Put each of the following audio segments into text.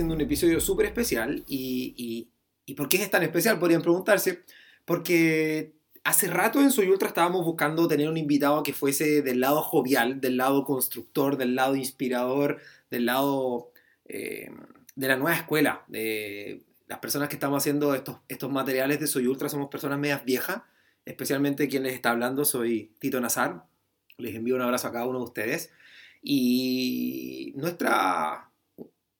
haciendo un episodio súper especial. Y, y, por qué es tan especial? Podrían preguntarse. Porque hace rato en Soy Ultra estábamos buscando tener un invitado que fuese del lado jovial, del lado constructor, del lado inspirador, del lado eh, de la nueva escuela. De las personas que estamos haciendo estos, estos materiales de Soy Ultra somos personas medias viejas. Especialmente quien les está hablando soy Tito Nazar. Les envío un abrazo a cada uno de ustedes. Y nuestra,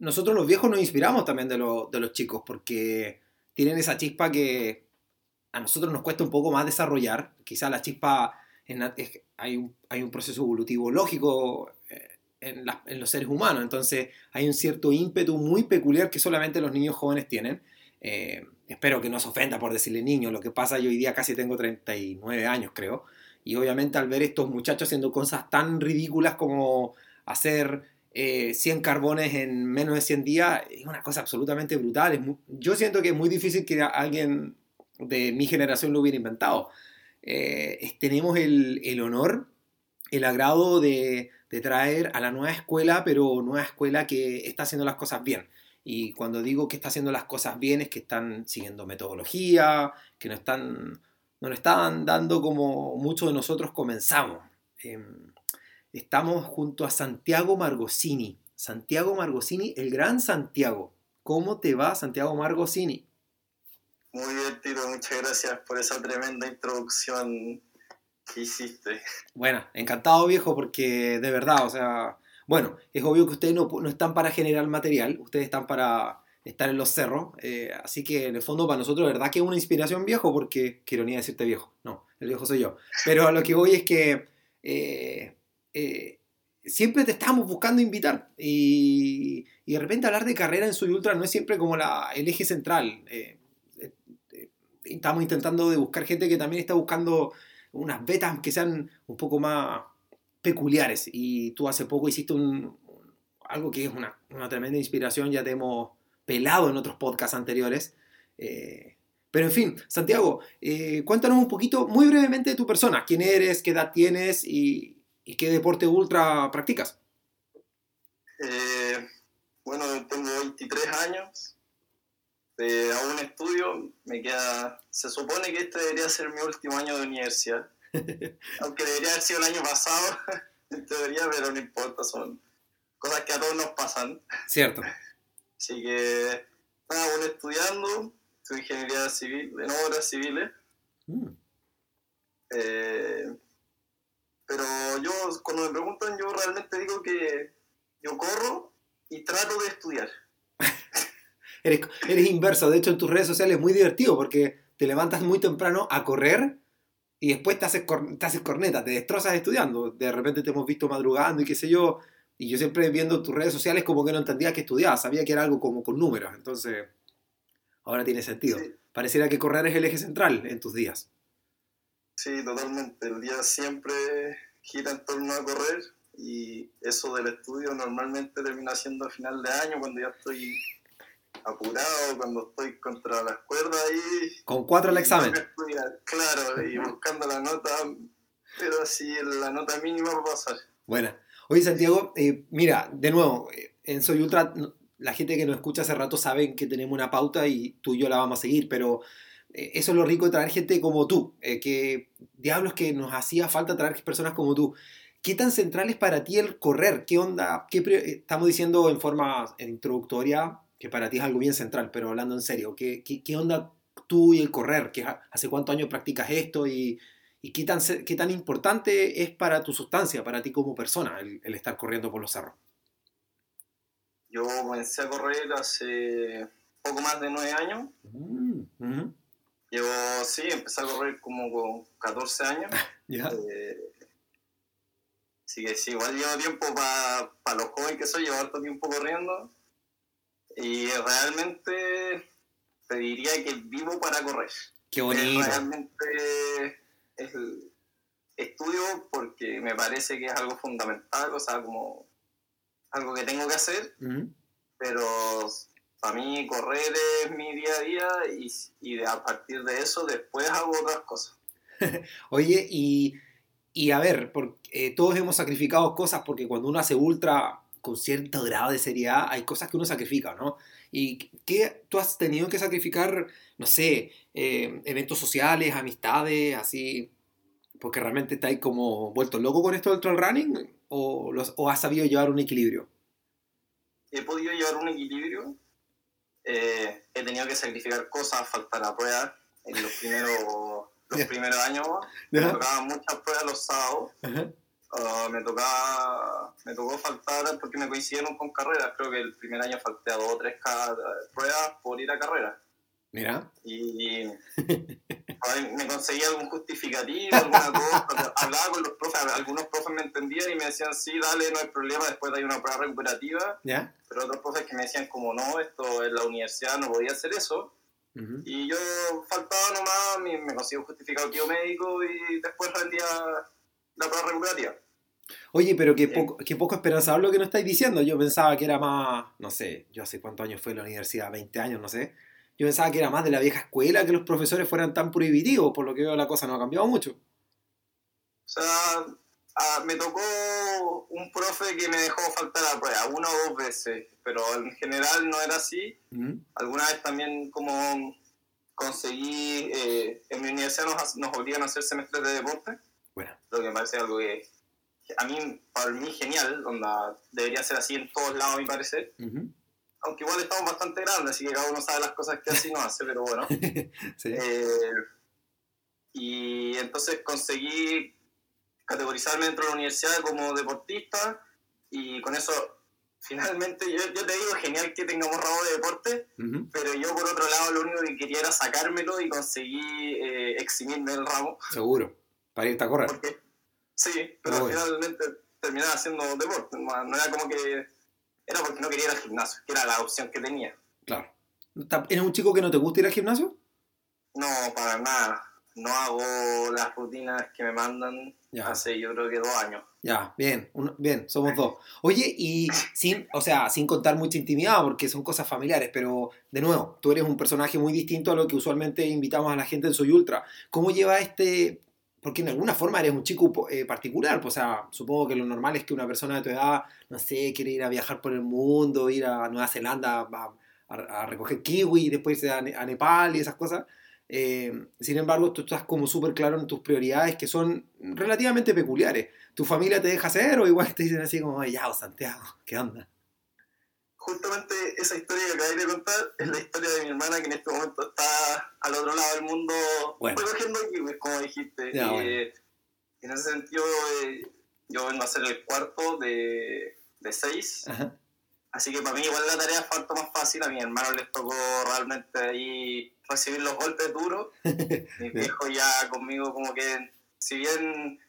nosotros los viejos nos inspiramos también de, de los chicos porque tienen esa chispa que a nosotros nos cuesta un poco más desarrollar. Quizá la chispa, en hay, un, hay un proceso evolutivo lógico eh, en, en, los seres humanos, entonces hay un cierto ímpetu muy peculiar que solamente los niños jóvenes tienen. Eh, espero que no se ofenda por decirle niño, lo que pasa yo hoy día casi tengo 39 años creo, y obviamente al ver estos muchachos haciendo cosas tan ridículas como hacer 100 eh, carbones en menos de 100 días, es una cosa absolutamente brutal. yo siento que es muy difícil que alguien de mi generación lo hubiera inventado. Eh, tenemos el, honor, el agrado de, traer a la nueva escuela, pero nueva escuela que está haciendo las cosas bien. Y cuando digo que está haciendo las cosas bien es que están siguiendo metodología, que no están nos lo estaban dando como muchos de nosotros comenzamos. Em, estamos junto a Santiago Margosini. Santiago Margosini, el gran Santiago. ¿Cómo te va, Santiago Margosini? Muy bien, Tito. Muchas gracias por esa tremenda introducción que hiciste. Bueno, encantado, viejo, porque de verdad, o sea, bueno, es obvio que ustedes no, no están para generar material, ustedes están para estar en los cerros. Eh, así que en el fondo para nosotros, verdad que es una inspiración viejo, porque qué ironía decirte viejo. No, el viejo soy yo. Pero a lo que voy es que eh, eh, siempre te estamos buscando invitar. Y, de repente hablar de carrera en Soy Ultra no es siempre como el eje central. estamos intentando de buscar gente que también está buscando unas betas que sean un poco más peculiares. Y tú hace poco hiciste algo que es una, tremenda inspiración, ya te hemos pelado en otros podcasts anteriores. Eh, pero en fin, Santiago, eh, cuéntanos un poquito, muy brevemente, de tu persona. ¿Quién eres? ¿Qué edad tienes? ¿Y, qué deporte ultra practicas? Eh, bueno, tengo 23 años. aún estudio. Me queda. Se supone que este debería ser mi último año de universidad. Aunque debería haber sido el año pasado, en teoría, pero no importa. Son cosas que a todos nos pasan. Cierto. Así que, nada, bueno, estudiando, estudio ingeniería civil, en obras civiles. Mm. Eh, pero yo, cuando me preguntan, yo realmente digo que yo corro y trato de estudiar. eres, eres inverso, de hecho en tus redes sociales es muy divertido porque te levantas muy temprano a correr y después te haces, te haces corneta, te destrozas estudiando. De repente te hemos visto madrugando y qué sé yo, y yo siempre viendo tus redes sociales como que no entendía que estudiabas, sabía que era algo como con números, entonces ahora tiene sentido. Pareciera que correr es el eje central en tus días. Sí, totalmente. El día siempre gira en torno a correr y eso del estudio normalmente termina siendo a final de año cuando ya estoy apurado, cuando estoy contra las cuerdas y... Con cuatro al examen. Claro, y buscando la nota, pero así la nota mínima para pasar. Buena. Oye, Santiago, eh, mira, de nuevo, eh, en Soy Ultra, la gente que nos escucha hace rato sabe que tenemos una pauta y tú y yo la vamos a seguir, pero eso es lo rico de traer gente como tú, que diablos que nos hacía falta traer personas como tú. ¿Qué tan central es para ti el correr? ¿Qué onda? Qué estamos diciendo en forma introductoria que para ti es algo bien central, pero hablando en serio, ¿qué, qué, qué onda tú y el correr? ¿Qué, ¿Hace cuántos años practicas esto? Y, ¿Y qué tan, qué tan importante es para tu sustancia, para ti como persona, el, estar corriendo por los cerros? Yo comencé a correr hace poco más de nueve años. Mm, Llevo, sí, empecé a correr como con 14 años. Eh, así que sí, igual llevo tiempo para los jóvenes que soy, llevo harto tiempo corriendo. Y realmente te diría que vivo para correr. Qué bonito. realmente estudio porque me parece que es algo fundamental, o sea, como algo que tengo que hacer, pero para mí correr es mi día a día y, y a partir de eso después hago otras cosas. Oye, y, y, a ver, porque, eh, todos hemos sacrificado cosas porque cuando uno hace ultra con cierto grado de seriedad, hay cosas que uno sacrifica, ¿no? ¿Y qué tú has tenido que sacrificar, no sé, eh, eventos sociales, amistades, así, porque realmente estás como vuelto loco con esto del trail running o, o has sabido llevar un equilibrio? He podido llevar un equilibrio, eh, he tenido que sacrificar cosas, faltar a pruebas en los primeros, los primeros años, me tocaban muchas pruebas los sábados. Ah, me tocaba me tocó faltar porque me coincidieron con carreras. Creo que el primer año falté a dos o tres pruebas por ir a carreras mira. Y, me conseguía algún justificativo alguna cosa. Hablaba con los profes algunos profes me entendían y me decían sí dale no hay problema después hay una prueba recuperativa pero otros profes que me decían como no esto en la universidad no podía hacer eso y yo faltaba nomás me, me conseguí un justificativo médico y después rendía la prueba recuperativa. Oye, pero qué poco, qué poco esperanzador lo que nos estáis diciendo. Yo pensaba que era más, no sé, yo hace cuántos años fue en la universidad, 20 años, no sé. Yo pensaba que era más de la vieja escuela que los profesores fueran tan prohibitivos, por lo que veo la cosa no ha cambiado mucho. O sea, me tocó un profe que me dejó faltar la prueba una o dos veces, pero en general no era así. Alguna vez también como conseguí, eh, en mi universidad nos, nos obligan a hacer semestres de deporte bueno. Lo que me parece algo que, a mí, para mí, genial, donde debería ser así en todos lados, a mi parecer. Aunque igual estamos bastante grandes, así que cada uno sabe las cosas que así no hace, pero bueno. Eh, y entonces conseguí categorizarme dentro de la universidad como deportista y con eso finalmente yo, yo, te digo, genial que tengamos ramo de deporte, pero yo por otro lado lo único que quería era sacármelo y conseguí eh, eximirme del ramo. Seguro para irte a correr. sí, pero finalmente terminaba haciendo deporte. No era como que. Era porque no quería ir al gimnasio, que era la opción que tenía. Claro. ¿Eres un chico que no te gusta ir al gimnasio? No, para nada. No hago las rutinas que me mandan hace yo creo que dos años. Ya, bien, bien, somos dos. Oye, y sin, o sea, sin contar mucha intimidad, porque son cosas familiares, pero de nuevo, tú eres un personaje muy distinto a lo que usualmente invitamos a la gente en Soy Ultra. ¿Cómo lleva este, porque en alguna forma eres un chico eh, particular, o sea, supongo que lo normal es que una persona de tu edad, no sé, quiere ir a viajar por el mundo, ir a Nueva Zelanda a, recoger kiwi, después irse a, Nepal y esas cosas. Eh, sin embargo, tú estás como súper claro en tus prioridades que son relativamente peculiares. ¿Tu familia te deja hacer o igual te dicen así como, ya, Santiago, ¿qué onda? Justamente esa historia que acabáis de contar es la historia de mi hermana que en este momento está al otro lado del mundo recogiendo kiwis, como dijiste. Eh, en ese sentido, eh, yo vengo a ser el cuarto de, de seis. Así que para mí igual la tarea fue más fácil. A mi hermano les tocó realmente ahí recibir los golpes duros. mi viejo ya conmigo como que, si bien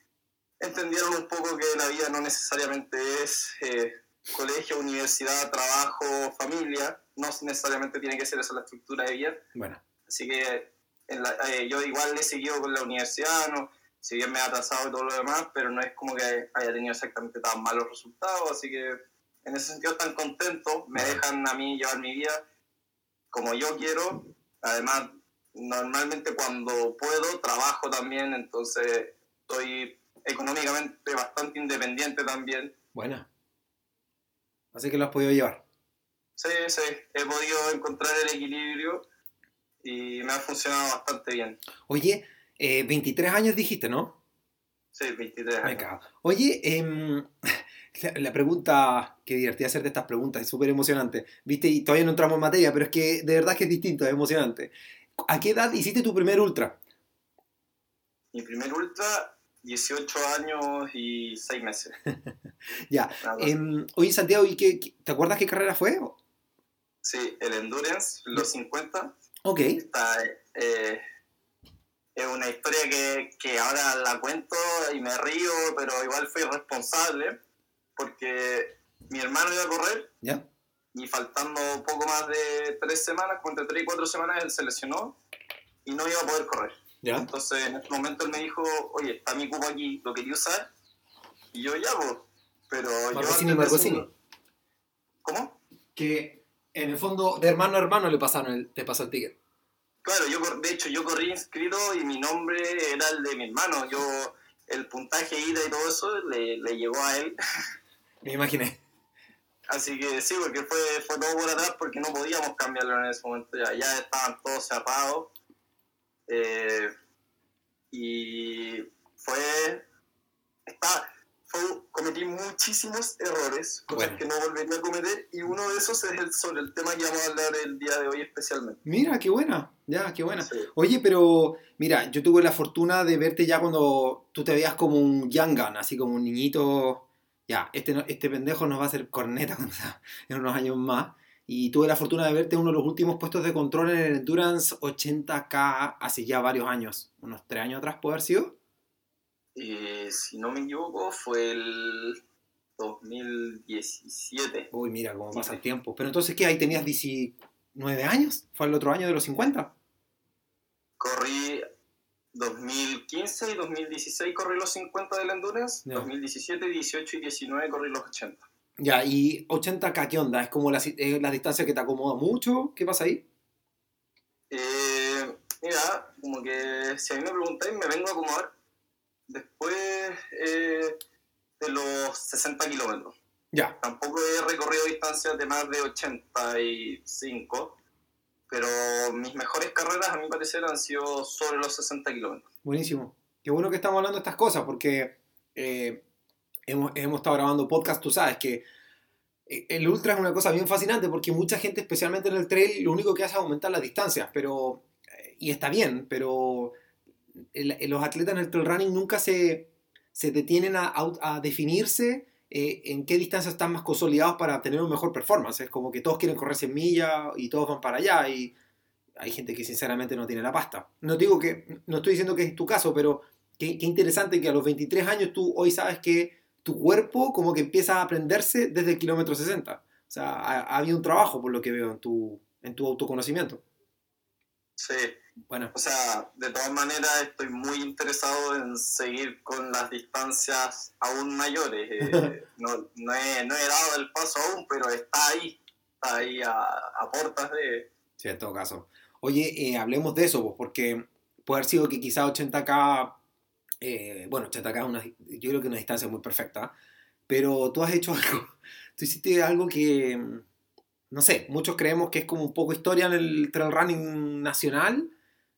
entendieron un poco que la vida no necesariamente es... Eh, colegio, universidad, trabajo, familia, no necesariamente tiene que ser esa la estructura de vida. Bueno. Así que eh, yo igual he seguido con la universidad, no, si bien me ha atrasado y todo lo demás, pero no es como que haya tenido exactamente tan malos resultados, así que en ese sentido están contentos, me dejan a mí llevar mi vida como yo quiero, además normalmente cuando puedo trabajo también, entonces estoy económicamente bastante independiente también. Buena. Así que lo has podido llevar. Sí, sí, he podido encontrar el equilibrio y me ha funcionado bastante bien. Oye, 23 eh, años dijiste, ¿no? Sí, 23 años. Oye, em, la pregunta, qué divertida hacerte estas preguntas, es súper emocionante. Viste, y todavía no entramos en materia, pero es que de verdad que es distinto, es emocionante. ¿A qué edad hiciste tu primer ultra? Mi primer ultra 18 años y 6 meses. ya. Eh, oye, Santiago, ¿y qué, ¿te acuerdas qué carrera fue? Sí, el Endurance, los 50. Ok. Eh, es una historia que, que, ahora la cuento y me río, pero igual fui responsable porque mi hermano iba a correr. Ya. Y faltando poco más de tres semanas, entre tres y cuatro semanas, él se lesionó y no iba a poder correr. Entonces, en este momento él me dijo, oye, está mi cupo aquí, ¿lo quería usar? Y yo, ya, pues. Pero Marcosini, Marcosini. ¿Cómo? Que en el fondo, de hermano a hermano le pasaron el, te pasó el ticket. Claro, yo, de hecho, yo corrí inscrito y mi nombre era el de mi hermano. Yo, el puntaje ida y todo eso le, le llegó a él. Me imaginé. Así que sí, porque fue, fue todo por atrás porque no podíamos cambiarlo en ese momento. Ya, ya estaban todos cerrados. Eh, y fue, cometí muchísimos errores, cosas que no volvería a cometer, y uno de esos es el, sobre el tema que vamos a hablar el día de hoy especialmente. Mira, qué buena, ya, qué buena. Oye, pero mira, yo tuve la fortuna de verte ya cuando tú te veías como un young gun, así como un niñito, ya, este, este pendejo nos va a hacer corneta en unos años más. Y tuve la fortuna de verte en uno de los últimos puestos de control en el Endurance 80K hace ya varios años, unos tres años atrás, ¿puede haber sido? Eh, si no me equivoco, fue el 2017. Uy, mira cómo pasa el tiempo. Pero entonces, ¿qué? ¿Ahí tenías 19 años? ¿Fue el otro año de los 50? Corrí 2015 y 2016 corrí los 50 del Endurance, 2017, 18 y 19 corrí los 80. Ya, y 80K, ¿qué onda? ¿Es como la, la distancia que te acomoda mucho? ¿Qué pasa ahí? Eh, mira, como que si a mí me preguntáis, me vengo a acomodar después eh, de los 60 kilómetros. Ya. Tampoco he recorrido distancias de más de 85, pero mis mejores carreras, a mi parecer, han sido sobre los 60 kilómetros. Buenísimo. Qué bueno que estamos hablando de estas cosas, porque eh, hemos, hemos estado grabando podcast, tú sabes que eh, el ultra es una cosa bien fascinante porque mucha gente, especialmente en el trail, lo único que hace es aumentar las distancias, pero, y está bien, pero los atletas en el trail running nunca se, se detienen a, a definirse eh, en qué distancia están más consolidados para tener un mejor performance. Es como que todos quieren correr 100 millas y todos van para allá y hay gente que sinceramente no tiene la pasta. No digo que, no estoy diciendo que es tu caso, pero qué, qué interesante que a los 23 años tú hoy sabes que tu cuerpo como que empieza a aprenderse desde el kilómetro 60. O sea, ha, ha habido un trabajo por lo que veo en tu, en tu autoconocimiento. Sí, bueno. O sea, de todas maneras estoy muy interesado en seguir con las distancias aún mayores. Eh, no, no, he, no, he, dado el paso aún, pero está ahí, está ahí a, a puertas de... Sí, en todo caso. Oye, eh, hablemos de eso, porque puede haber sido que quizá 80K, eh, bueno, 80K es una, yo creo que una distancia muy perfecta, pero tú has hecho algo, tú hiciste algo que, no sé, muchos creemos que es como un poco historia en el trail running nacional,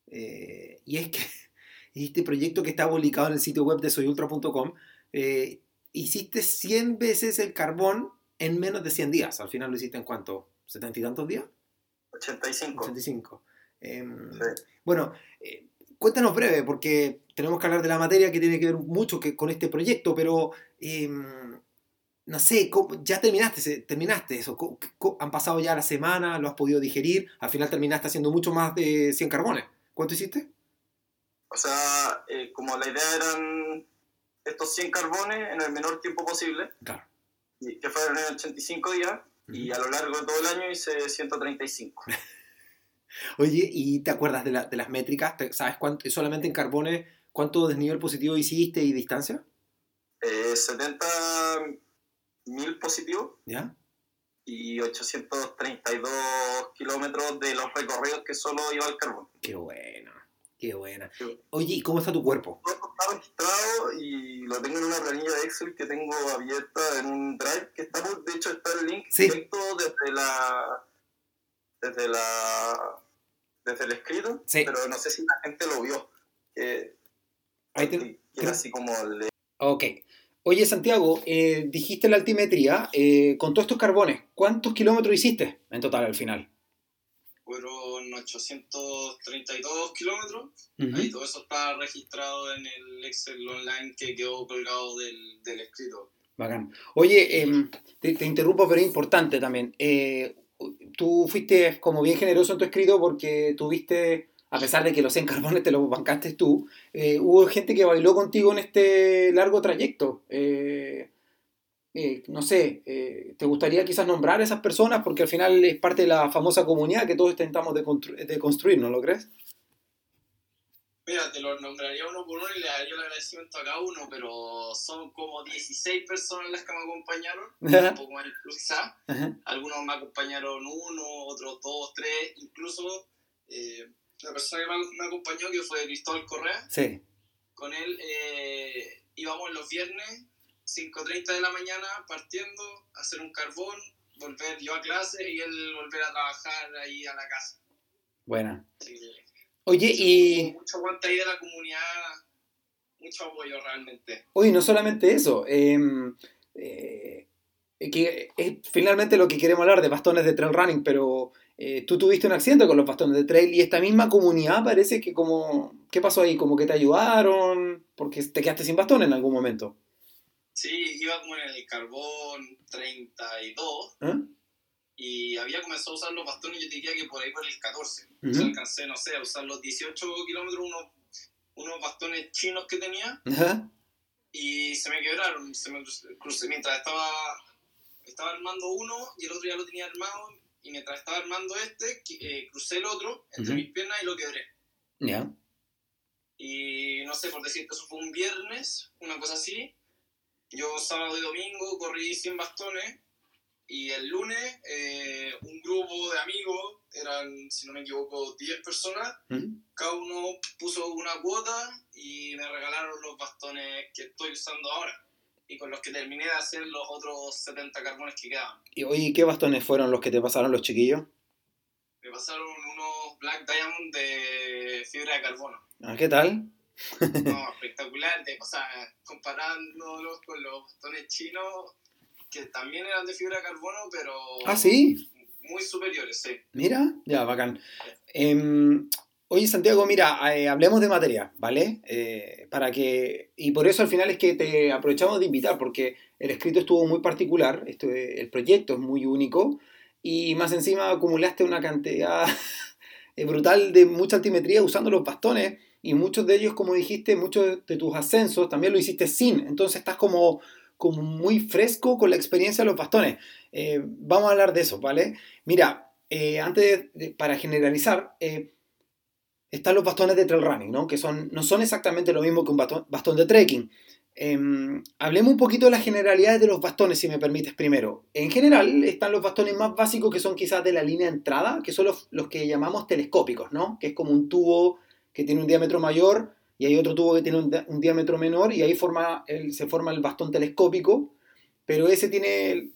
eh, y es que este proyecto que está publicado en el sitio web de soyultra.com, eh, hiciste 100 veces el carbón en menos de 100 días. Al final lo hiciste en cuánto? ¿70 y tantos días? 85. 85. Em, bueno, eh, cuéntanos breve, porque tenemos que hablar de la materia que tiene que ver mucho que, con este proyecto, pero em, no sé, ya terminaste, terminaste eso, han pasado ya la semana, lo has podido digerir, al final terminaste haciendo mucho más de 100 carbones. ¿Cuánto hiciste? O sea, eh, como la idea eran estos 100 carbones en el menor tiempo posible, claro. y que fueron en 85 días, y a lo largo de todo el año hice 135. Oye, ¿y te acuerdas de, las métricas? ¿Sabes cuánto, solamente en carbones cuánto desnivel positivo hiciste y distancia? Eh, 70 mil positivos. ¿Ya? y 832 kilómetros de los recorridos que solo iba al carbón. Qué buena, qué buena. Oye, ¿y cómo está tu cuerpo? Está registrado y lo tengo en una planilla de Excel que tengo abierta en un drive que está, de hecho está el link directo desde la desde la desde el escrito, pero no sé si la gente lo vio. Ahí te, así como le... Ok. Oye, Santiago, eh, dijiste la altimetría, eh, con todos estos carbones, ¿cuántos kilómetros hiciste en total al final? Fueron 832 kilómetros. y todo eso está registrado en el Excel online que quedó colgado del, del escrito. Bacán. Oye, em, te, te, interrumpo, pero es importante también. Eh, tú fuiste como bien generoso en tu escrito porque tuviste a pesar de que los 100 carbones te los bancaste tú, eh, hubo gente que bailó contigo en este largo trayecto. Eh, eh, no sé, ¿te gustaría quizás nombrar a esas personas? Porque al final es parte de la famosa comunidad que todos intentamos de, construir, ¿no lo crees? Mira, te los nombraría uno por uno y le daría el agradecimiento a cada uno, pero son como 16 personas las que me acompañaron, un poco más quizás. Algunos me acompañaron uno, otros dos, tres, incluso la persona que me, acompañó, que fue Cristóbal Correa. Sí. Con él eh, íbamos los viernes 5.30 de la mañana partiendo, hacer un carbón, volver yo a clase y él volver a trabajar ahí a la casa. Buena. Oye, y... Mucho aguante ahí de la comunidad, mucho apoyo realmente. Oye, no solamente eso, em, eh, que es finalmente lo que queremos hablar de bastones de trail running, pero eh, tú tuviste un accidente con los bastones de trail y esta misma comunidad parece que como... ¿Qué pasó ahí? ¿Como que te ayudaron? Porque te quedaste sin bastón en algún momento. Sí, iba como en el carbón 32 ¿Eh? y había comenzado a usar los bastones, yo diría que por ahí por el 14. alcancé, no sé, a usar los 18 kilómetros, unos, unos bastones chinos que tenía y se me quebraron. Se me crucé, mientras estaba, estaba armando uno y el otro ya lo tenía armado y mientras estaba armando este, eh, crucé el otro entre mis piernas y lo quebré. Ya. Y no sé, por decir que eso fue un viernes, una cosa así. Yo sábado y domingo corrí 100 bastones y el lunes eh, un grupo de amigos, eran, si no me equivoco, 10 personas, cada uno puso una cuota y me regalaron los bastones que estoy usando ahora y con los que terminé de hacer los otros 70 carbones que quedaban. Y oye, ¿qué bastones fueron los que te pasaron los chiquillos? Me pasaron unos Black Diamond de fibra de carbono. Ah, ¿Qué tal? No, espectacular. o sea, comparándolos con los bastones chinos, que también eran de fibra de carbono, pero... Ah, sí. Muy superiores, sí. Mira, ya, bacán. Em, oye, Santiago, mira, eh, hablemos de materia, ¿vale? Eh, para que... Y por eso al final es que te aprovechamos de invitar, porque el escrito estuvo muy particular, esto, el proyecto es muy único, y más encima acumulaste una cantidad brutal de mucha altimetría usando los bastones y muchos de ellos, como dijiste, muchos de tus ascensos también lo hiciste sin, entonces estás como, como muy fresco con la experiencia de los bastones. Eh, vamos a hablar de eso, ¿vale? Mira, eh, antes para generalizar, eh, están los bastones de trail running, ¿no? Que son, no son exactamente lo mismo que un bastón, de trekking. Em, hablemos un poquito de las generalidades de los bastones, si me permites primero. En general, están los bastones más básicos que son quizás de la línea de entrada, que son los, los que llamamos telescópicos, ¿no? Que es como un tubo que tiene un diámetro mayor y hay otro tubo que tiene un, diámetro menor y ahí forma se forma el bastón telescópico, pero ese tiene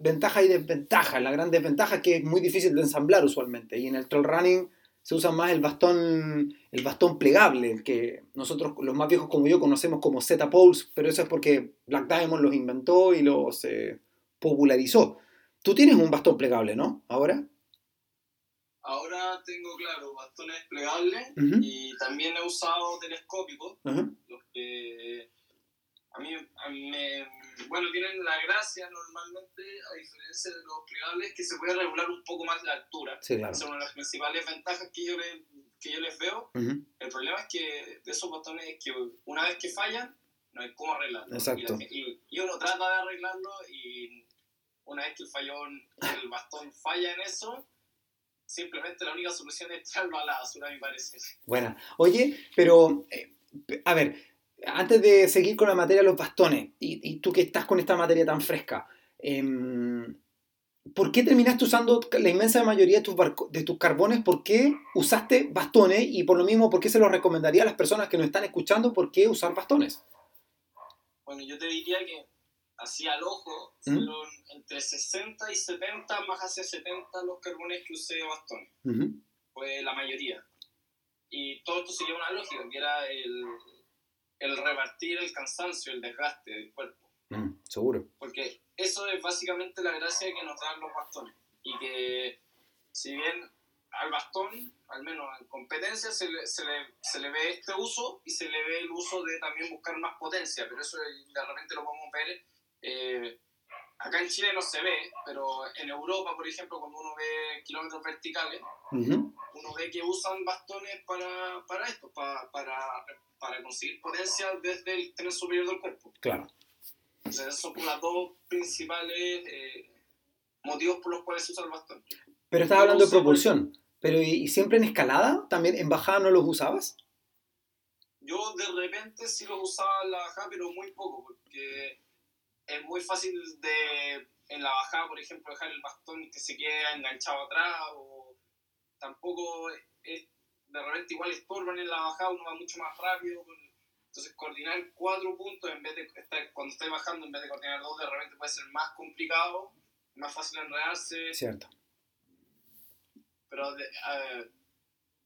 ventajas y desventajas. La gran desventaja es que es muy difícil de ensamblar usualmente y en el trail running se usa más el bastón, el bastón plegable, el que nosotros los más viejos como yo conocemos como Z-Poles, pero eso es porque Black Diamond los inventó y los eh, popularizó. Tú tienes un bastón plegable, ¿no? Ahora. Ahora tengo, claro, bastones plegables y también he usado telescópicos, los que a mí, me, bueno, tienen la gracia normalmente, a diferencia de los plegables, que se puede regular un poco más la altura. Sí, claro. Esa es una de las principales ventajas que yo, les, que yo les veo. El problema es que de esos botones es que una vez que fallan, no hay cómo arreglarlo. Exacto. Y, y, uno trata de arreglarlo y una vez que el fallón, el bastón falla en eso, simplemente la única solución es echarlo a la basura, me parece. Bueno, oye, pero, eh, a ver, antes de seguir con la materia de los bastones, y, tú que estás con esta materia tan fresca, em, ¿por qué terminaste usando la inmensa mayoría de tus, de tus carbones? ¿Por qué usaste bastones? Y por lo mismo, ¿por qué se los recomendaría a las personas que nos están escuchando? ¿Por qué usar bastones? Bueno, yo te diría que así al ojo, ¿Mm? fueron entre 60 y 70, más hacia 70 los carbones que usé de bastón. Fue la mayoría. Y todo esto seguía una lógica, que era el, el repartir el cansancio, el desgaste del cuerpo. Mm, seguro. Porque eso es básicamente la gracia que nos dan los bastones. Y que si bien al bastón, al menos en competencia, se le, se, le, se le, ve este uso y se le ve el uso de también buscar más potencia, pero eso de repente lo podemos ver eh, acá en Chile no se ve, pero en Europa, por ejemplo, cuando uno ve kilómetros verticales, uno ve que usan bastones para, para esto, para, para, para, conseguir potencia desde el tren superior del cuerpo. Claro. Entonces, esos son las dos principales eh, motivos por los cuales se usa el bastón. Pero estás hablando de propulsión. Pero ¿y siempre en escalada? ¿También en bajada no los usabas? Yo de repente sí los usaba en la bajada, pero muy poco, porque es muy fácil de, en la bajada, por ejemplo, dejar el bastón que se quede enganchado atrás o tampoco es, de repente igual estorban en la bajada, uno va mucho más rápido. Entonces, coordinar cuatro puntos en vez de estar, cuando estés bajando, en vez de coordinar dos, de repente puede ser más complicado, más fácil enredarse. Cierto. Pero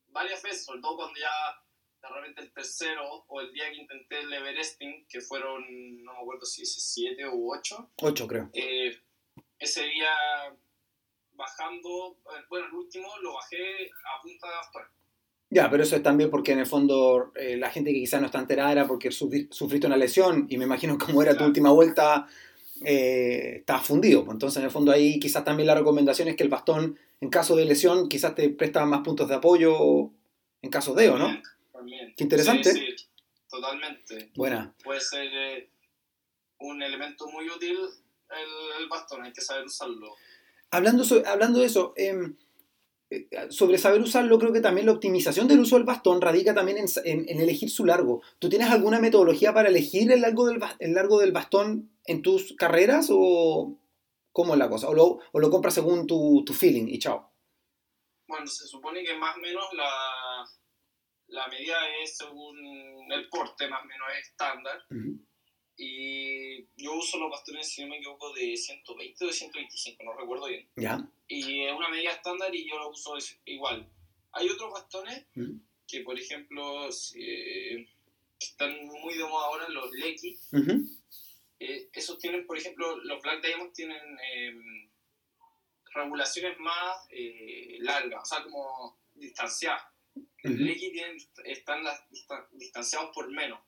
varias veces, sobre todo cuando ya de repente el tercero o el día que intenté el Everesting, que fueron, no me acuerdo si es siete u ocho. Ocho, creo. Eh, ese día bajando, eh, bueno, el último lo bajé a punta de bastón. Ya, pero eso es también porque en el fondo eh, la gente que quizás no está enterada era porque sufriste una lesión y me imagino cómo era tu última vuelta, eh, fundido. Pues entonces en el fondo ahí quizás también la recomendación es que el bastón en caso de lesión quizás te presta más puntos de apoyo en caso de, ¿o no? También. Qué interesante. Sí, sí, totalmente. Buena. Puede ser eh, un elemento muy útil el, el, bastón, hay que saber usarlo. Hablando, hablando de eso, eh, eh, sobre saber usarlo, creo que también la optimización del uso del bastón radica también en, elegir su largo. ¿Tú tienes alguna metodología para elegir el largo del, el largo del bastón en tus carreras o cómo es la cosa? ¿O lo, o lo compras según tu, tu, feeling y chao? Bueno, se supone que más o menos la, la medida es según el porte, más o menos es estándar. Y yo uso los bastones, si no me equivoco, de 120 o de 125, no recuerdo bien. ¿Ya? Y es una medida estándar y yo lo uso igual. Hay otros bastones que, por ejemplo, están muy de moda ahora, los Lecky. Eh, esos tienen, por ejemplo, los Black Diamonds tienen em, regulaciones más eh, largas, o sea, como distanciadas. Los Lecky están, distanciados por menos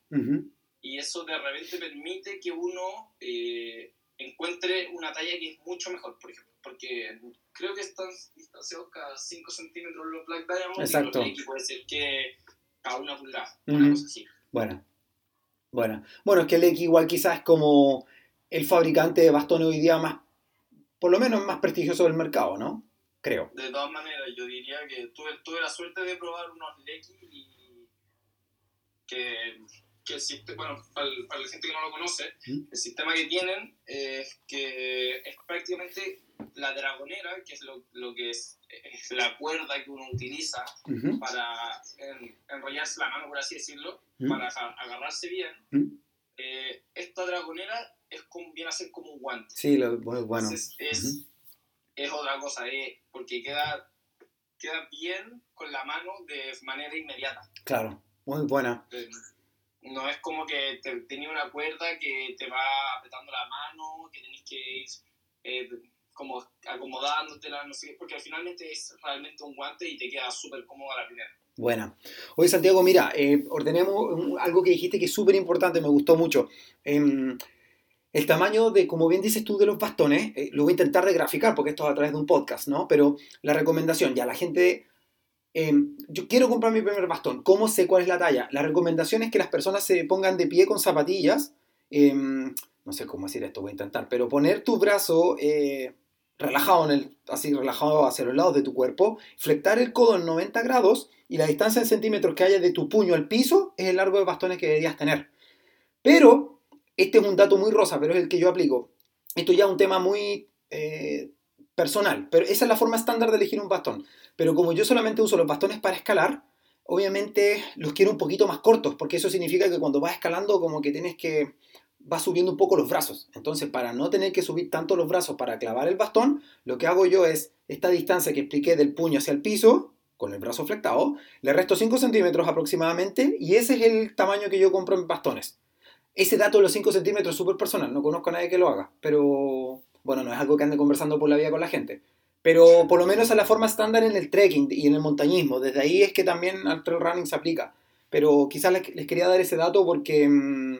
y eso de repente permite que uno eh, encuentre una talla que es mucho mejor, por ejemplo, porque creo que están distanciados cada 5 centímetros los Black Diamond Exacto. y los puede ser que cada una pulgada, una cosa así. Bueno, bueno. Bueno, es que el X igual quizás es como el fabricante de bastones hoy día más, por lo menos más prestigioso del mercado, ¿no? Creo. De todas maneras, yo diría que tuve, tuve la suerte de probar unos Lecky y que que el bueno, para, la gente que no lo conoce, el sistema que tienen es que es prácticamente la dragonera, que es lo, lo que es, es, la cuerda que uno utiliza para enrollarse la mano, por así decirlo, para agarrarse bien. Eh, esta dragonera es como, viene a ser como un guante. Sí, lo, bueno. es, es otra cosa, eh, porque queda, queda bien con la mano de manera inmediata. Claro, muy buena. Eh, no es como que te, tenía una cuerda que te va apretando la mano, que tenés que ir eh, como acomodándotela, no sé, porque finalmente es realmente un guante y te queda súper cómodo a la primera. Buena. Oye, Santiago, mira, eh, ordenemos algo que dijiste que es súper importante, me gustó mucho. Em, el tamaño de, como bien dices tú, de los bastones, eh, lo voy a intentar de graficar porque esto es a través de un podcast, ¿no? Pero la recomendación, ya la gente Em, yo quiero comprar mi primer bastón. ¿Cómo sé cuál es la talla? La recomendación es que las personas se pongan de pie con zapatillas. Em, no sé cómo decir esto, voy a intentar, pero poner tu brazo eh, relajado, en el, así relajado hacia los lados de tu cuerpo, flectar el codo en 90 grados y la distancia en centímetros que haya de tu puño al piso es el largo de bastones que deberías tener. Pero, este es un dato muy rosa, pero es el que yo aplico. Esto ya es un tema muy eh, personal, pero esa es la forma estándar de elegir un bastón. Pero como yo solamente uso los bastones para escalar, obviamente los quiero un poquito más cortos, porque eso significa que cuando vas escalando como que tienes que vas subiendo un poco los brazos. Entonces, para no tener que subir tanto los brazos para clavar el bastón, lo que hago yo es esta distancia que expliqué del puño hacia el piso, con el brazo flectado, le resto 5 centímetros aproximadamente y ese es el tamaño que yo compro en bastones. Ese dato de los 5 centímetros es súper personal, no conozco a nadie que lo haga, pero bueno, no es algo que ande conversando por la vida con la gente. Pero por lo menos es la forma estándar en el trekking y en el montañismo. Desde ahí es que también al trail running se aplica. Pero quizás les, quería dar ese dato porque mm,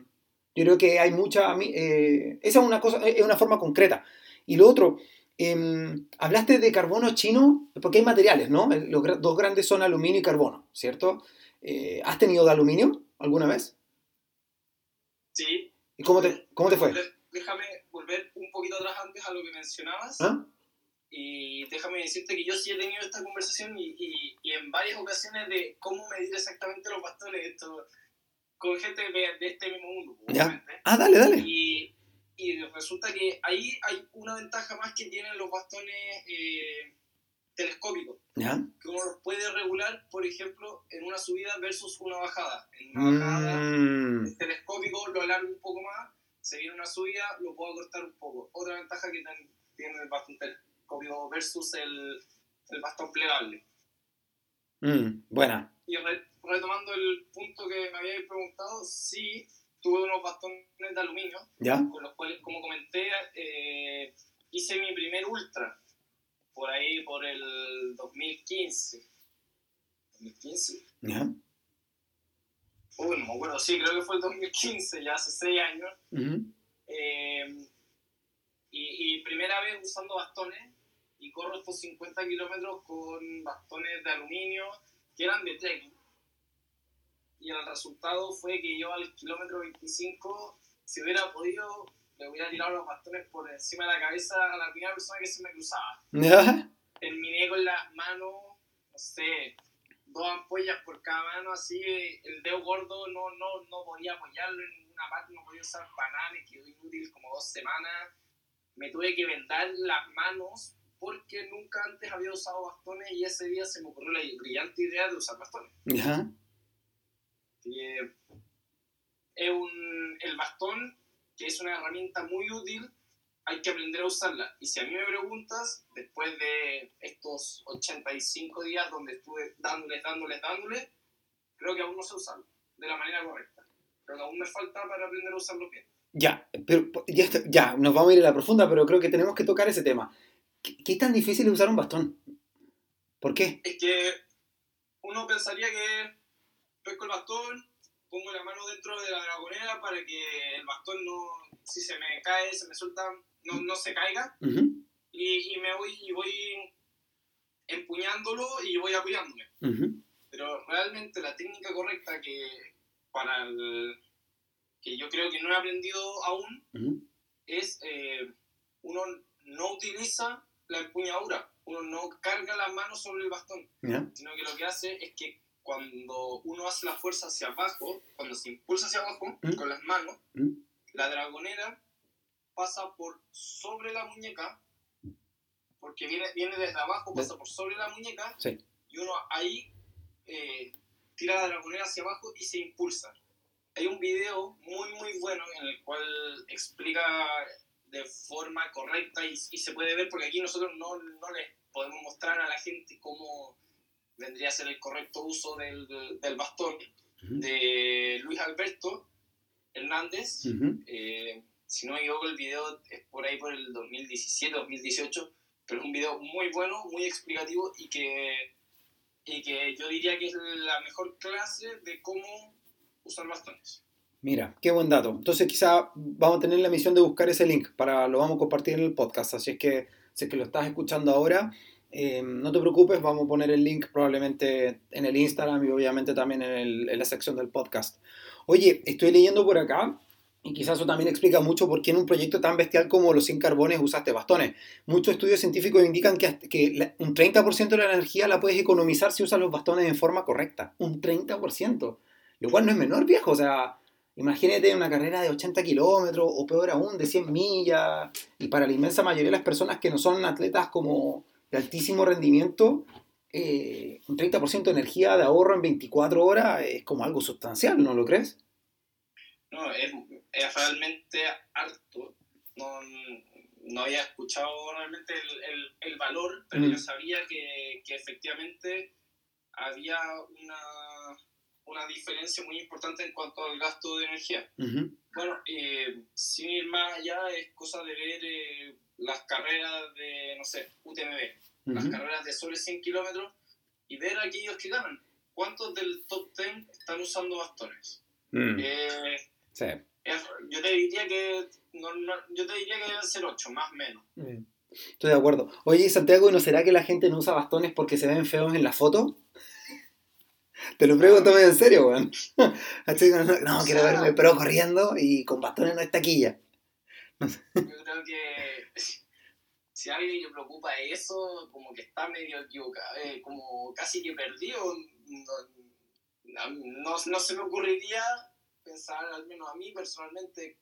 yo creo que hay mucha... Eh, esa es una, cosa, es una forma concreta. Y lo otro, em, hablaste de carbono chino, porque hay materiales, ¿no? Los dos grandes son aluminio y carbono, ¿cierto? Eh, ¿Has tenido de aluminio alguna vez? Sí. ¿Y cómo te, cómo te fue? Déjame volver un poquito atrás antes a lo que mencionabas. ¿Ah? Y déjame decirte que yo sí he tenido esta conversación y, y, en varias ocasiones de cómo medir exactamente los bastones esto, con gente de, este mismo mundo. Ya. Ah, dale, dale. Y, y, resulta que ahí hay una ventaja más que tienen los bastones eh, telescópicos. Que uno los puede regular, por ejemplo, en una subida versus una bajada. En una bajada, mm. el telescópico lo alargo un poco más, se viene una subida, lo puedo cortar un poco. Otra ventaja que tiene el bastón telescópico versus el, el bastón plegable. Mm, buena. Y retomando el punto que me habíais preguntado, sí, tuve unos bastones de aluminio, con los cuales, como comenté, eh, hice mi primer ultra, por ahí por el 2015. ¿2015? ¿Ya? Uy, no me acuerdo, sí, creo que fue el 2015, ya hace seis años. Eh, y, y, primera vez usando bastones, y corro estos 50 kilómetros con bastones de aluminio que eran de trekking. Y el resultado fue que yo al kilómetro 25, si hubiera podido, le hubiera tirado los bastones por encima de la cabeza a la primera persona que se me cruzaba. Terminé con las manos, no sé, dos ampollas por cada mano, así, el dedo gordo no, no, no podía apoyarlo en ninguna parte, no podía usar me quedó inútil como dos semanas. Me tuve que vendar las manos porque nunca antes había usado bastones y ese día se me ocurrió la brillante idea de usar bastones. Ajá. es un, el bastón, que es una herramienta muy útil, hay que aprender a usarla. Y si a mí me preguntas, después de estos 85 días donde estuve dándoles, dándoles, dándoles, creo que aún no sé usarlo de la manera correcta. Pero aún me falta para aprender a usarlo bien. Ya, pero ya, ya, nos vamos a ir a la profunda, pero creo que tenemos que tocar ese tema. ¿Qué, es tan difícil usar un bastón? ¿Por qué? Es que uno pensaría que pesco el bastón, pongo la mano dentro de la dragonera para que el bastón no, si se me cae, se me suelta, no, no se caiga. y, y, me voy y voy empuñándolo y voy apoyándome. Pero realmente la técnica correcta que para el, que yo creo que no he aprendido aún es eh, uno no utiliza la empuñadura. Uno no carga la mano sobre el bastón, sino que lo que hace es que cuando uno hace la fuerza hacia abajo, cuando se impulsa hacia abajo ¿Mm? con las manos, ¿Mm? la dragonera pasa por sobre la muñeca, porque viene, viene desde abajo, pasa por sobre la muñeca, y uno ahí eh, tira la dragonera hacia abajo y se impulsa. Hay un video muy muy bueno en el cual explica de forma correcta y, y, se puede ver porque aquí nosotros no, no les podemos mostrar a la gente cómo vendría a ser el correcto uso del, del bastón de Luis Alberto Hernández. Eh, si no me equivoco, el video es por ahí por el 2017, 2018, pero es un video muy bueno, muy explicativo y que, y que yo diría que es la mejor clase de cómo usar bastones. Mira, qué buen dato. Entonces quizá vamos a tener la misión de buscar ese link para lo vamos a compartir en el podcast. Así es que si es que lo estás escuchando ahora, eh, no te preocupes, vamos a poner el link probablemente en el Instagram y obviamente también en, la sección del podcast. Oye, estoy leyendo por acá y quizás eso también explica mucho por qué en un proyecto tan bestial como los 100 carbones usaste bastones. Muchos estudios científicos indican que, que un 30% de la energía la puedes economizar si usas los bastones en forma correcta. Un 30%. Lo cual no es menor, viejo. O sea, Imagínate una carrera de 80 kilómetros o peor aún de 100 millas. Y para la inmensa mayoría de las personas que no son atletas como de altísimo rendimiento, eh, un 30% de energía de ahorro en 24 horas es como algo sustancial, ¿no lo crees? No, es, realmente harto. No, no, había escuchado realmente el, el, valor, pero yo mm. sabía que, que efectivamente había una una diferencia muy importante en cuanto al gasto de energía. Bueno, eh, sin ir más allá, es cosa de ver eh, las carreras de, no sé, UTMB, las carreras de sobre 100 kilómetros y ver a aquellos que ganan. ¿Cuántos del top 10 están usando bastones? Mm. Eh, sí. yo te diría que yo te diría que deben ser 8, más o menos. Mm. Estoy de acuerdo. Oye, Santiago, ¿no será que la gente no usa bastones porque se ven feos en la foto? Te lo pregunto en serio, weón. No, quiero verme pero corriendo y con bastones no es taquilla. Yo creo que si a alguien le preocupa eso, como que está medio equivocado, eh, como casi que perdido. No, no, se me ocurriría pensar, al menos a mí personalmente,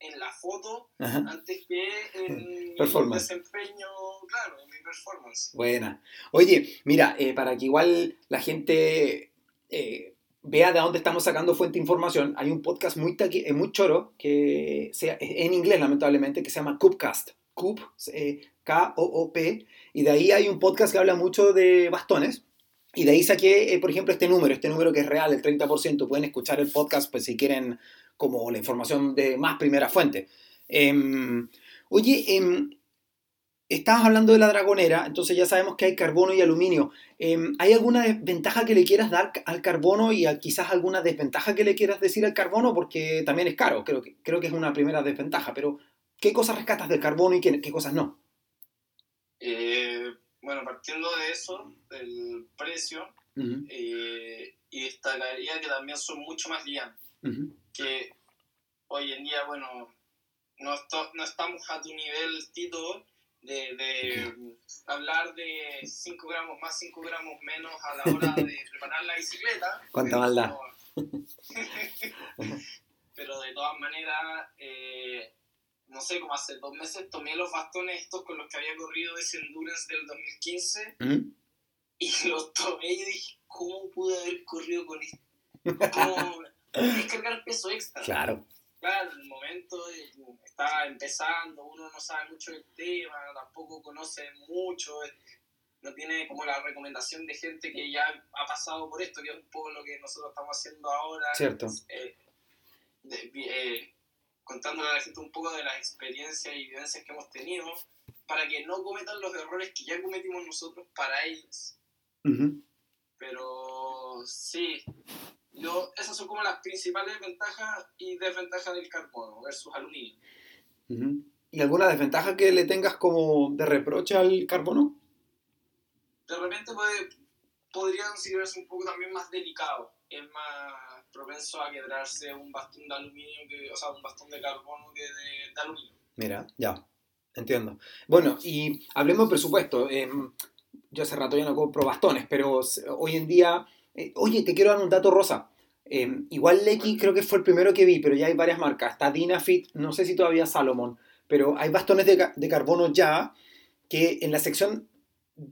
en la foto antes que en mi desempeño, claro, en mi performance. performance. Buena. Oye, mira, eh, para que igual la gente eh, vea de dónde estamos sacando fuente de información, hay un podcast muy, eh, muy choro, que sea, en inglés lamentablemente, que se llama Coopcast. Coop, K-O-O-P, y de ahí hay un podcast que habla mucho de bastones. Y de ahí saqué, por ejemplo, este número, este número que es real, el 30%. Pueden escuchar el podcast pues, si quieren como la información de más primera fuente. Em, oye, eh, estabas hablando de la dragonera, entonces ya sabemos que hay carbono y aluminio. Em, ¿Hay alguna ventaja que le quieras dar al carbono y quizás alguna desventaja que le quieras decir al carbono? Porque también es caro, creo que, creo que es una primera desventaja, pero ¿qué cosas rescatas del carbono y qué, cosas no? Eh, bueno, partiendo de eso, del precio, eh, y destacaría que también son mucho más livianos. Que hoy en día, bueno, no, no estamos a tu nivel, Tito, de, de hablar de 5 gramos más, 5 gramos menos a la hora de preparar la bicicleta. ¿Cuánta maldad? Pero de todas maneras, eh, no sé, como hace dos meses tomé los bastones estos con los que había corrido ese Endurance del 2015 y los tomé y dije, ¿cómo pude haber corrido con esto? ¿Cómo descargar peso extra? Claro claro, en el momento está empezando, uno no sabe mucho del tema, tampoco conoce mucho, no tiene como la recomendación de gente que ya ha pasado por esto, que es un poco lo que nosotros estamos haciendo ahora. Cierto. Eh, eh, contándole a la gente un poco de las experiencias y vivencias que hemos tenido, para que no cometan los errores que ya cometimos nosotros para ellos. Pero sí, yo, esas son como las principales ventajas y desventajas del carbono versus aluminio. ¿Y alguna desventaja que le tengas como de reproche al carbono? De repente puede, podría considerarse un poco también más delicado. Es más propenso a quebrarse un bastón de aluminio, que, o sea, un bastón de carbono que de, aluminio. Mira, ya, entiendo. Bueno, y hablemos de presupuesto. Em, yo hace rato ya no compro bastones, pero hoy en día eh, oye, te quiero dar un dato rosa. Em, igual Lecky creo que fue el primero que vi, pero ya hay varias marcas. Está Dynafit, no sé si todavía Salomon, pero hay bastones de, carbono ya que en la sección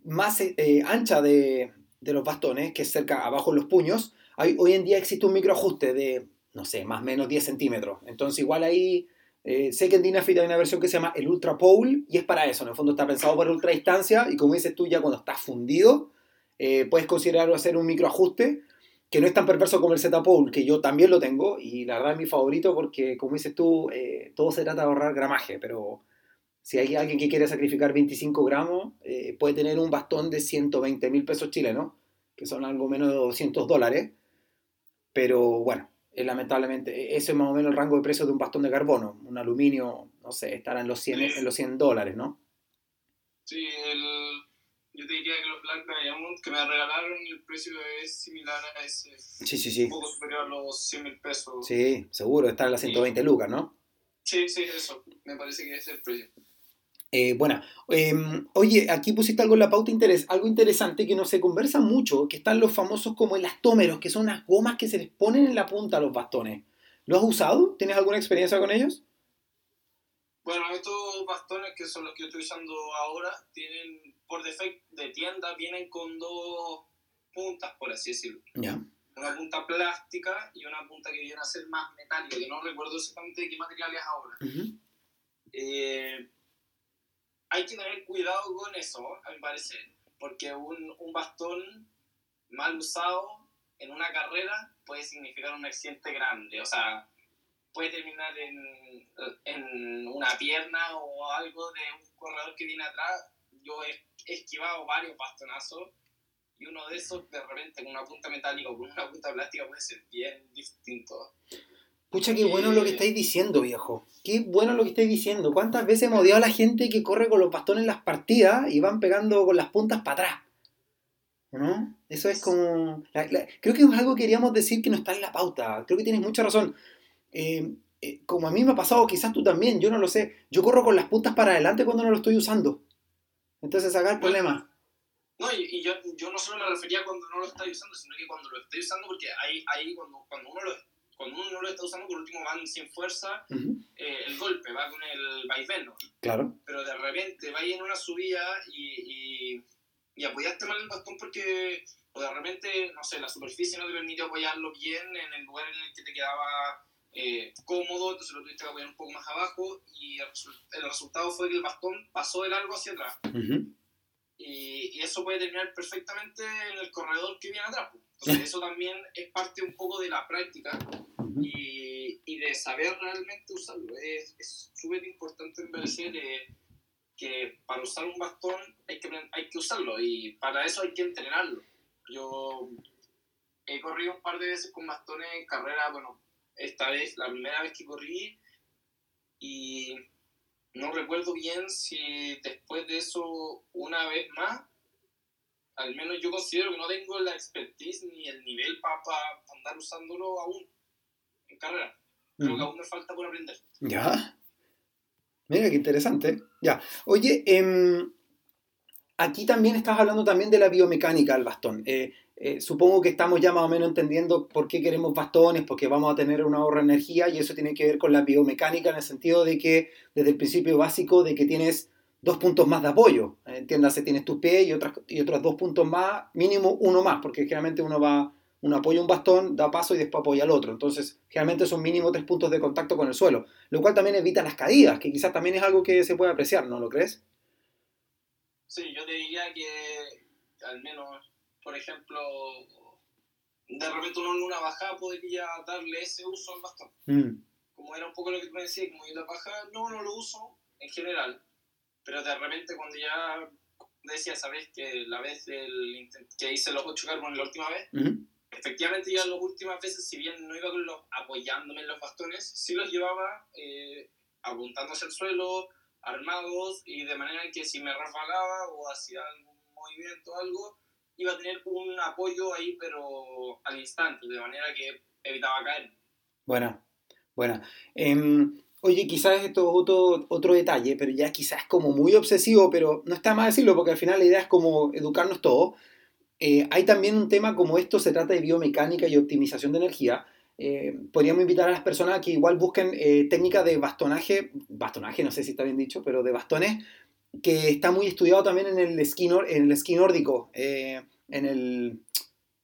más eh, ancha de, los bastones, que es cerca abajo de los puños, hay, hoy en día existe un microajuste de, no sé, más o menos 10 centímetros. Entonces igual ahí, eh, sé que en Dynafit hay una versión que se llama el Ultra Pole y es para eso. En el fondo está pensado para ultra distancia y como dices tú, ya cuando estás fundido, eh, puedes considerarlo hacer un microajuste que no es tan perverso como el Z-Pole, que yo también lo tengo y la verdad es mi favorito porque, como dices tú, eh, todo se trata de ahorrar gramaje, pero si hay alguien que quiere sacrificar 25 gramos, eh, puede tener un bastón de 120 mil pesos chilenos, que son algo menos de 200 dólares, pero bueno, lamentablemente, ese es más o menos el rango de precio de un bastón de carbono, un aluminio, no sé, estará en los 100, en los 100 dólares, ¿no? Sí, el yo te diría que los Black Diamond que me regalaron el precio es similar a ese. Sí, sí, sí. Un poco superior a los 100 mil pesos. Sí, seguro, está en las 120 lucas, ¿no? Sí, sí, eso. Me parece que ese es el precio. Eh, bueno, em, oye, aquí pusiste algo en la pauta, interés, algo interesante que no se conversa mucho, que están los famosos como elastómeros, que son unas gomas que se les ponen en la punta a los bastones. ¿Lo has usado? ¿Tienes alguna experiencia con ellos? Bueno, estos bastones que son los que yo estoy usando ahora, tienen por defecto de tienda vienen con dos puntas, por así decirlo. Una punta plástica y una punta que viene a ser más metálica, que no recuerdo exactamente de qué material es ahora. Eh, hay que tener cuidado con eso, a mi parecer, porque un, un bastón mal usado en una carrera puede significar un accidente grande. O sea, puede terminar en, en, una pierna o algo de un corredor que viene atrás yo he esquivado varios bastonazos y uno de esos de repente con una punta metálica o con una punta plástica puede ser bien distinto. Pucha, qué bueno lo que estáis diciendo, viejo. Qué bueno lo que estáis diciendo. ¿Cuántas veces hemos odiado a la gente que corre con los bastones en las partidas y van pegando con las puntas para atrás? ¿No? Eso es como... creo que es algo que queríamos decir que no está en la pauta. Creo que tienes mucha razón. Eh, eh, como a mí me ha pasado, quizás tú también, yo no lo sé. Yo corro con las puntas para adelante cuando no lo estoy usando. Entonces acá el problema. No, y, yo, yo, no solo me refería cuando no lo estoy usando, sino que cuando lo estoy usando, porque ahí, ahí cuando, cuando, uno lo, cuando uno no lo está usando, por último van sin fuerza, eh, el golpe va con el vaivén, Claro. Pero de repente vayas en una subida y, y, y, apoyaste mal el bastón porque o de repente, no sé, la superficie no te permitió apoyarlo bien en el lugar en el que te quedaba eh, cómodo, entonces lo tuviste que apoyar un poco más abajo y el, resultado fue que el bastón pasó de largo hacia atrás. y, y, eso puede terminar perfectamente en el corredor que viene atrás. Entonces eso también es parte un poco de la práctica y, y, de saber realmente usarlo. Es súper importante en que, que para usar un bastón hay que, hay que usarlo y para eso hay que entrenarlo. Yo he corrido un par de veces con bastones en carrera, bueno, esta vez, la primera vez que corrí, y no recuerdo bien si después de eso una vez más, al menos yo considero que no tengo la expertise ni el nivel para andar usándolo aún en carrera. Creo que aún me falta por aprender. Ya. Mira, qué interesante. Ya. Oye, eh, aquí también estás hablando también de la biomecánica del bastón. Eh, eh, supongo que estamos ya más o menos entendiendo por qué queremos bastones, porque vamos a tener una ahorro de energía y eso tiene que ver con la biomecánica en el sentido de que desde el principio básico de que tienes dos puntos más de apoyo. Entiéndase, tienes tu pie y, otras, y otros dos puntos más, mínimo uno más, porque generalmente uno va, uno apoya un bastón, da paso y después apoya al otro. Entonces, generalmente son mínimo tres puntos de contacto con el suelo, lo cual también evita las caídas, que quizás también es algo que se puede apreciar, ¿no lo crees? Sí, yo te diría que al menos, por ejemplo, de repente uno en una bajada podría darle ese uso al bastón. Mm. Como era un poco lo que tú me decías, como yo la bajada no, no lo uso en general, pero de repente cuando ya decía, sabes que la vez del, que hice los 8 carbones la última vez, efectivamente ya las últimas veces, si bien no iba con los, apoyándome en los bastones, sí los llevaba eh, apuntando hacia el suelo, armados y de manera que si me resbalaba o hacía algún movimiento o algo, iba a tener un apoyo ahí, pero al instante, de manera que evitaba caer. Buena, buena. Em, oye, quizás esto es otro, otro detalle, pero ya quizás como muy obsesivo, pero no está mal decirlo porque al final la idea es como educarnos todos. Eh, hay también un tema como esto se trata de biomecánica y optimización de energía eh, podríamos invitar a las personas a que igual busquen eh, técnicas de bastonaje, bastonaje, no sé si está bien dicho, pero de bastones, que está muy estudiado también en el esquí, en el esquí nórdico, eh, en el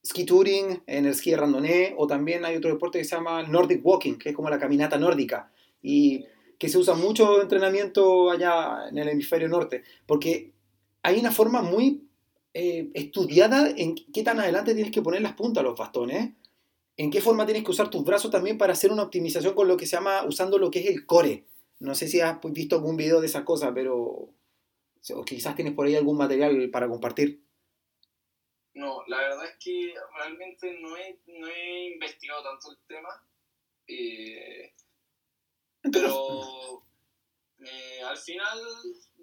ski touring, en el esquí randonnée, o también hay otro deporte que se llama Nordic Walking, que es como la caminata nórdica, y que se usa mucho entrenamiento allá en el hemisferio norte, porque hay una forma muy estudiada en qué tan adelante tienes que poner las puntas los bastones, en qué forma tienes que usar tus brazos también para hacer una optimización con lo que se llama, usando lo que es el core. No sé si has visto algún video de esa cosa, pero o quizás tienes por ahí algún material para compartir. No, la verdad es que realmente no he, no he investigado tanto el tema. Eh, pero eh, al final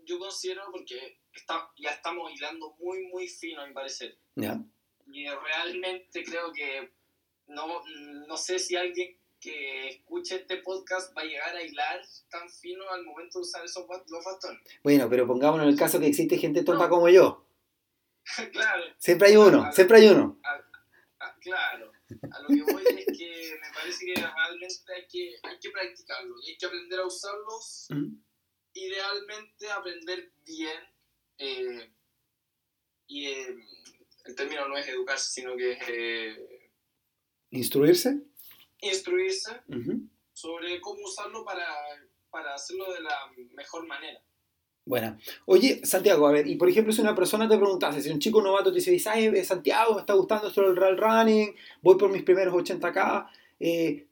yo considero, porque está, ya estamos hilando muy, muy fino, a mi parecer. Y realmente creo que no, no sé si alguien que escuche este podcast va a llegar a hilar tan fino al momento de usar esos los bastones. Bueno, pero pongámonos en el caso que existe gente tonta como yo. claro. Siempre hay uno, siempre hay uno. claro. A lo que voy es que me parece que realmente hay que, hay que practicarlo y hay que aprender a usarlos. Idealmente aprender bien. Eh, y eh, el término no es educarse, sino que es... Eh, ¿Instruirse? Instruirse sobre cómo usarlo para, para hacerlo de la mejor manera. Bueno, oye, Santiago, a ver, y por ejemplo, si una persona te preguntase, si un chico novato te dice, ay, Santiago, me está gustando esto del rail running, voy por mis primeros 80K, eh,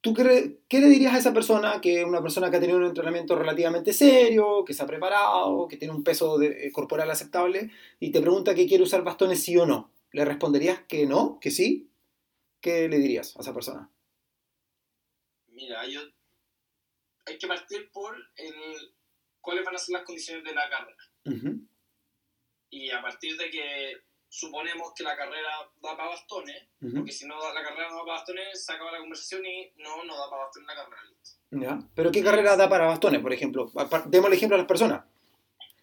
¿tú qué, qué, le dirías a esa persona, que es una persona que ha tenido un entrenamiento relativamente serio, que se ha preparado, que tiene un peso de, eh, corporal aceptable, y te pregunta que quiere usar bastones sí o no? ¿Le responderías que no, que sí? ¿Qué le dirías a esa persona? Mira, yo hay que partir por el, cuáles van a ser las condiciones de la carrera. Y a partir de que suponemos que la carrera da para bastones, porque si no la carrera no da para bastones, se acaba la conversación y no, no da para bastones la carrera. ¿Ya? ¿Pero qué carrera da para bastones, por ejemplo? Demos el ejemplo a las personas.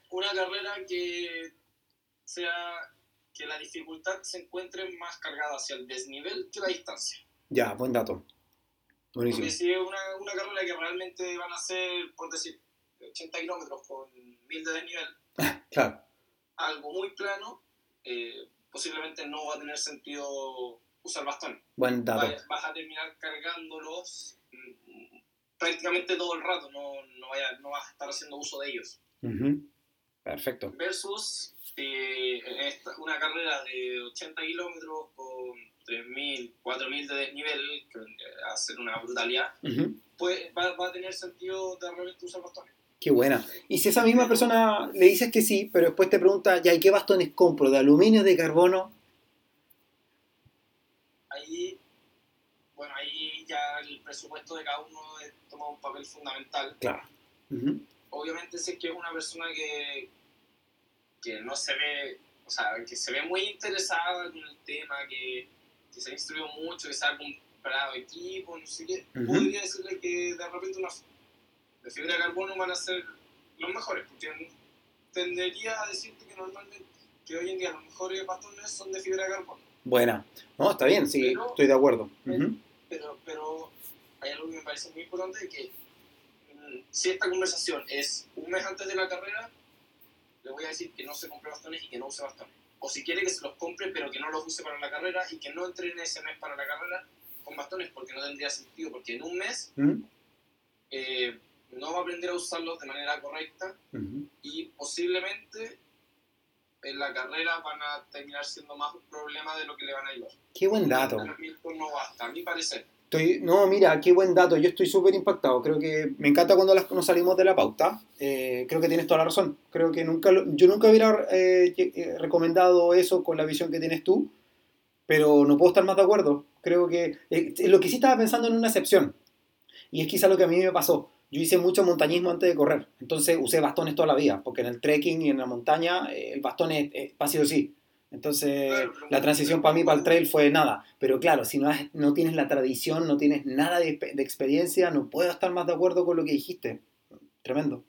Una carrera que sea que la dificultad se encuentre más cargada hacia el desnivel que la distancia. Ya, buen dato. Buenísimo. Porque si es una, una carrera que realmente van a ser, por decir, 80 kilómetros con 1000 de desnivel, claro. algo muy plano, eh, posiblemente no va a tener sentido usar bastón. Buen dato. Vas, a terminar cargándolos mm, prácticamente todo el rato, no, no, vaya, no vas a estar haciendo uso de ellos. Perfecto. Versus eh, una carrera de 80 kilómetros con 3.000, 4.000 de desnivel, que va a ser una brutalidad, pues va, va, a tener sentido de repente usar bastones. Qué buena. Y si esa misma persona le dices que sí, pero después te pregunta, ya, ¿y qué bastones compro? ¿De aluminio, de carbono? Ahí, bueno, ahí ya el presupuesto de cada uno toma un papel fundamental. Claro. Obviamente sé que es una persona que, que no se ve, o sea, que se ve muy interesada con el tema, que, que se ha instruido mucho, que se ha comprado equipo, no sé qué, podría decirle que de repente una de fibra de carbono van a ser los mejores, porque tendería a decirte que normalmente, que hoy en día los mejores bastones son de fibra de carbono. Buena, no, está bien, sí, estoy de acuerdo. pero, pero hay algo que me parece muy importante, que mm, si esta conversación es un mes antes de la carrera, le voy a decir que no se compre bastones y que no use bastones. O si quiere que se los compre, pero que no los use para la carrera y que no entrene ese mes para la carrera con bastones, porque no tendría sentido, porque en un mes eh, no va a aprender a usarlos de manera correcta y posiblemente en la carrera van a terminar siendo más un problema de lo que le van a ayudar. Qué buen dato. no basta, a mi parecer. Estoy, no, mira, qué buen dato. Yo estoy súper impactado. Creo que me encanta cuando las, nos salimos de la pauta. Eh, creo que tienes toda la razón. Creo que nunca yo nunca hubiera eh, eh, recomendado eso con la visión que tienes tú, pero no puedo estar más de acuerdo. Creo que lo que sí estaba pensando en una excepción. Y es quizá lo que a mí me pasó yo hice mucho montañismo antes de correr, entonces usé bastones toda la vida, porque en el trekking y en la montaña eh, el bastón es, es sí sí. Entonces la transición para mí para el trail fue nada. Pero claro, si no, no tienes la tradición, no tienes nada de, de, experiencia, no puedo estar más de acuerdo con lo que dijiste. Tremendo.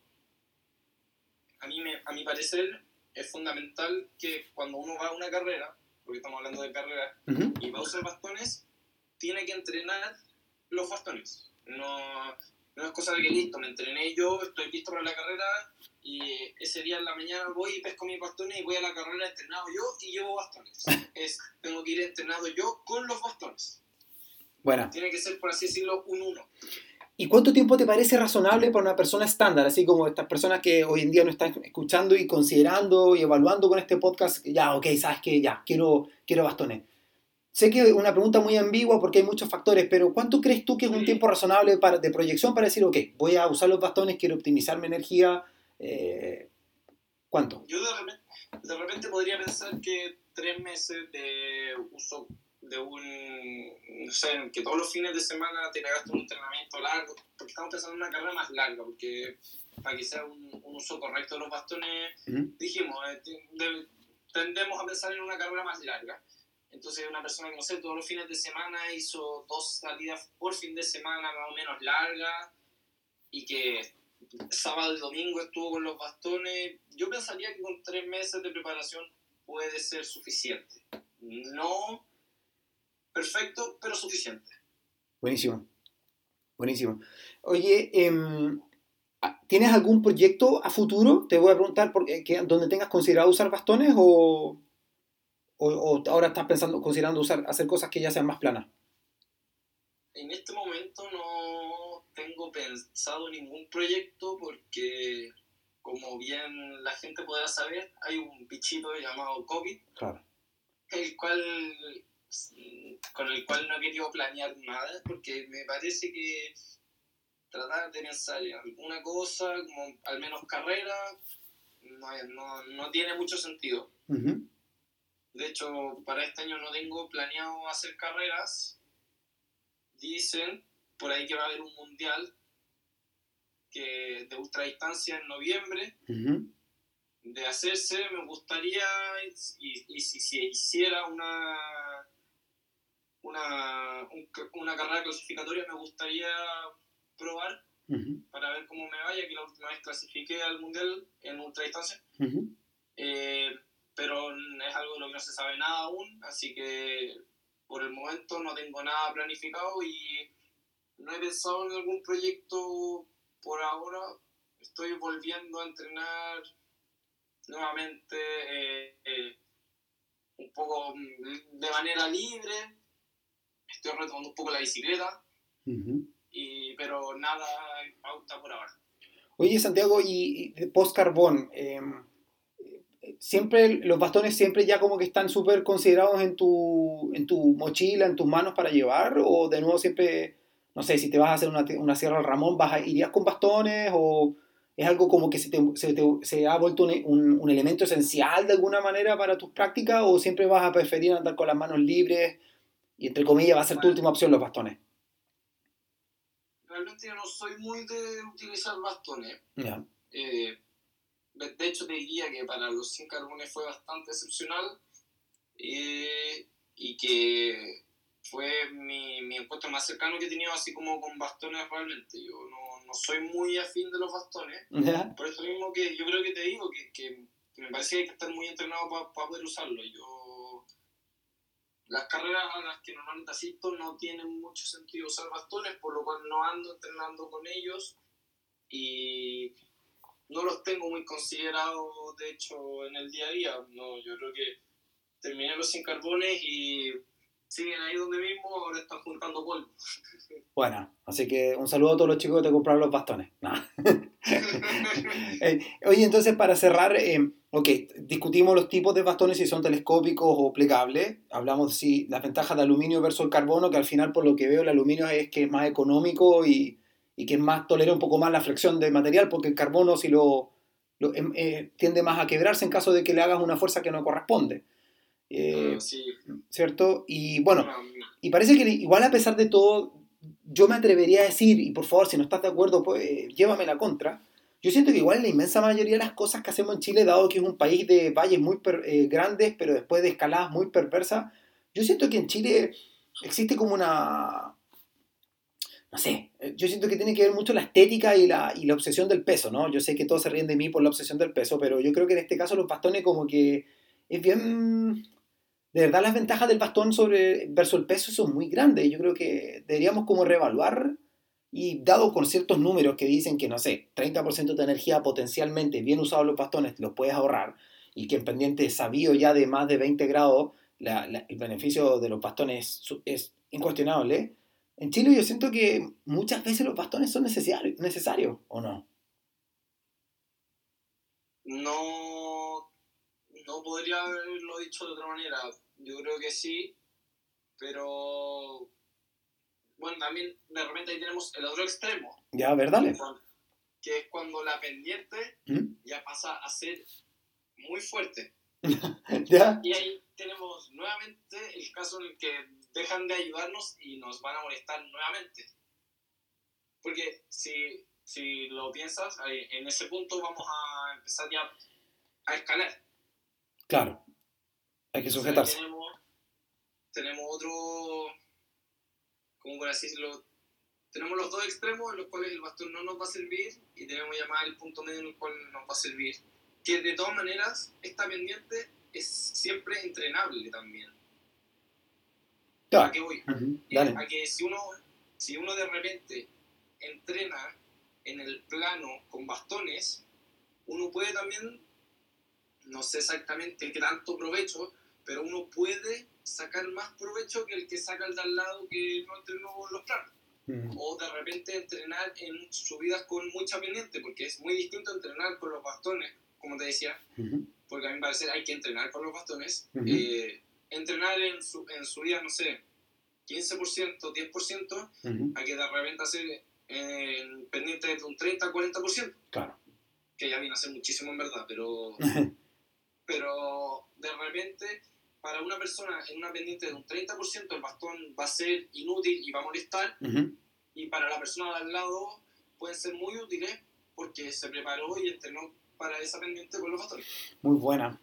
A, mí me, a mi parecer es fundamental que cuando uno va a una carrera, porque estamos hablando de carrera, y va a usar bastones, tiene que entrenar los bastones. No, no es cosa de que listo, me entrené yo, estoy listo para la carrera y ese día en la mañana voy y pesco mis bastones y voy a la carrera entrenado yo y llevo bastones. es, tengo que ir entrenado yo con los bastones. Bueno. Tiene que ser, por así decirlo, un uno. ¿Y cuánto tiempo te parece razonable para una persona estándar, así como estas personas que hoy en día no están escuchando y considerando y evaluando con este podcast? Ya, ok, sabes que ya, quiero, quiero bastones. Sé que es una pregunta muy ambigua porque hay muchos factores, pero ¿cuánto crees tú que es un tiempo razonable para, de proyección para decir, ok, voy a usar los bastones, quiero optimizar mi energía? Eh, ¿Cuánto? Yo de repente, podría pensar que tres meses de uso de un, no sé, que todos los fines de semana te pegaste un entrenamiento largo, porque estamos pensando en una carrera más larga, porque para que sea un, uso correcto de los bastones, dijimos, eh, tendemos a pensar en una carrera más larga. Entonces, una persona que, no sé, todos los fines de semana hizo dos salidas por fin de semana más o menos largas y que sábado y domingo estuvo con los bastones, yo pensaría que con tres meses de preparación puede ser suficiente. No perfecto, pero suficiente. Buenísimo. Buenísimo. Oye, em, ¿tienes algún proyecto a futuro? Te voy a preguntar, por, ¿dónde tengas considerado usar bastones o, o, ahora estás pensando, considerando usar, hacer cosas que ya sean más planas? En este momento no tengo pensado ningún proyecto porque, como bien la gente podrá saber, hay un bichito llamado COVID, claro. el cual, con el cual no he querido planear nada porque me parece que tratar de pensar en alguna cosa, como al menos carrera, no, no, no tiene mucho sentido. De hecho, para este año no tengo planeado hacer carreras. Dicen por ahí que va a haber un mundial que de ultradistancia en noviembre. De hacerse, me gustaría, y, si se hiciera una, una, una carrera clasificatoria, me gustaría probar para ver cómo me vaya, que la última vez clasifiqué al mundial en ultradistancia. eh, pero es algo de lo que no se sabe nada aún, así que por el momento no tengo nada planificado y no he pensado en algún proyecto por ahora, estoy volviendo a entrenar nuevamente eh, eh, un poco mm, de manera libre. Estoy retomando un poco la bicicleta, y, pero nada en pauta por ahora. Oye, Santiago, y, post carbón, em, siempre los bastones siempre ya como que están súper considerados en tu, en tu mochila, en tus manos para llevar, o de nuevo siempre, no sé, si te vas a hacer una, una Sierra al Ramón, vas ¿irías con bastones o es algo como que se, te, se, te, se ha vuelto un, un, elemento esencial de alguna manera para tus prácticas o siempre vas a preferir andar con las manos libres y entre comillas va a ser tu última opción los bastones? Realmente yo no soy muy de utilizar bastones. Eh, de hecho te diría que para los 100 carbones fue bastante excepcional eh, y que fue mi, mi, encuentro más cercano que he tenido así como con bastones realmente. Yo no, no soy muy afín de los bastones. Por eso mismo que yo creo que te digo que, que, me parece que hay que estar muy entrenado para poder usarlo. Yo, las carreras a las que normalmente asisto no tienen mucho sentido usar bastones, por lo cual no ando entrenando con ellos y no los tengo muy considerados, de hecho, en el día a día. No, yo creo que terminé los sin carbones y siguen ahí donde mismo, ahora están juntando polvo. Bueno, así que un saludo a todos los chicos que te compraron los bastones. Eh, oye, entonces para cerrar, eh, ok, discutimos los tipos de bastones si son telescópicos o plegables. Hablamos si las ventajas de aluminio versus el carbono, que al final por lo que veo el aluminio es que es más económico y, y que es más tolera un poco más la flexión del material, porque el carbono si lo, em, eh, tiende más a quebrarse en caso de que le hagas una fuerza que no corresponde. Eh, ah, ¿Cierto? Y bueno, y parece que igual a pesar de todo, yo me atrevería a decir, y por favor, si no estás de acuerdo, pues eh, llévame la contra. Yo siento que igual la inmensa mayoría de las cosas que hacemos en Chile, dado que es un país de valles muy eh, grandes, pero después de escaladas muy perversas, yo siento que en Chile existe como una... No sé, yo siento que tiene que ver mucho la estética y la, y la obsesión del peso, ¿no? Yo sé que todos se ríen de mí por la obsesión del peso, pero yo creo que en este caso los bastones como que es bien de verdad las ventajas del bastón sobre versus el peso son muy grandes. Yo creo que deberíamos como reevaluar y dado con ciertos números que dicen que, no sé, 30% de energía potencialmente bien usados los bastones los puedes ahorrar y que en pendiente sabio ya de más de 20 grados el beneficio de los bastones es incuestionable. En Chile yo siento que muchas veces los bastones son necesarios, necesarios ¿o no? No, no podría haberlo dicho de otra manera. Yo creo que sí, pero bueno, también de repente ahí tenemos el otro extremo. Ya, a ver, dale. Que es cuando la pendiente ¿Mm? ya pasa a ser muy fuerte. ¿Ya? Y ahí tenemos nuevamente el caso en el que dejan de ayudarnos y nos van a molestar nuevamente. Porque si, si lo piensas, en ese punto vamos a empezar ya a escalar. Claro. Hay que sujetarse. tenemos, tenemos, otro, ¿cómo por decirlo? Tenemos los dos extremos en los cuales el bastón no nos va a servir y tenemos ya más el punto medio en el cual nos va a servir. Que de todas maneras, esta pendiente es siempre entrenable también. ¿A qué voy? A que si uno, si uno de repente entrena en el plano con bastones, uno puede también no sé exactamente qué tanto provecho, pero uno puede sacar más provecho que el que saca el de al lado que no entrenó los planos. Mm. O de repente entrenar en subidas con mucha pendiente, porque es muy distinto entrenar con los bastones, como te decía, porque a mí me parece hay que entrenar con los bastones. Eh, entrenar en, su, en subidas, no sé, 15%, 10%, hay que de repente hacer en pendiente de un 30-40%. Claro. Que ya viene a ser muchísimo en verdad, pero pero de repente para una persona en una pendiente de un 30% el bastón va a ser inútil y va a molestar, y para la persona de al lado pueden ser muy útiles porque se preparó y entrenó para esa pendiente con los bastones. Muy buena,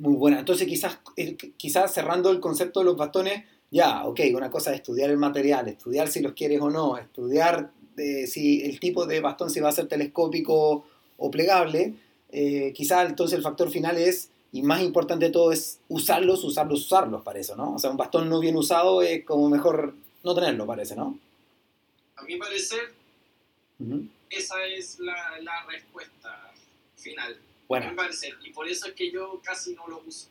muy buena. Entonces quizás, eh, quizás cerrando el concepto de los bastones, ya, ok, una cosa es estudiar el material, estudiar si los quieres o no, estudiar eh, si el tipo de bastón si va a ser telescópico o plegable, eh, quizá entonces el factor final es, y más importante de todo, es usarlos, usarlos, usarlos, para eso, ¿no? O sea, un bastón no bien usado es como mejor no tenerlo, parece, ¿no? A mi parecer, esa es la, la respuesta final. Bueno. Y por eso es que yo casi no lo uso.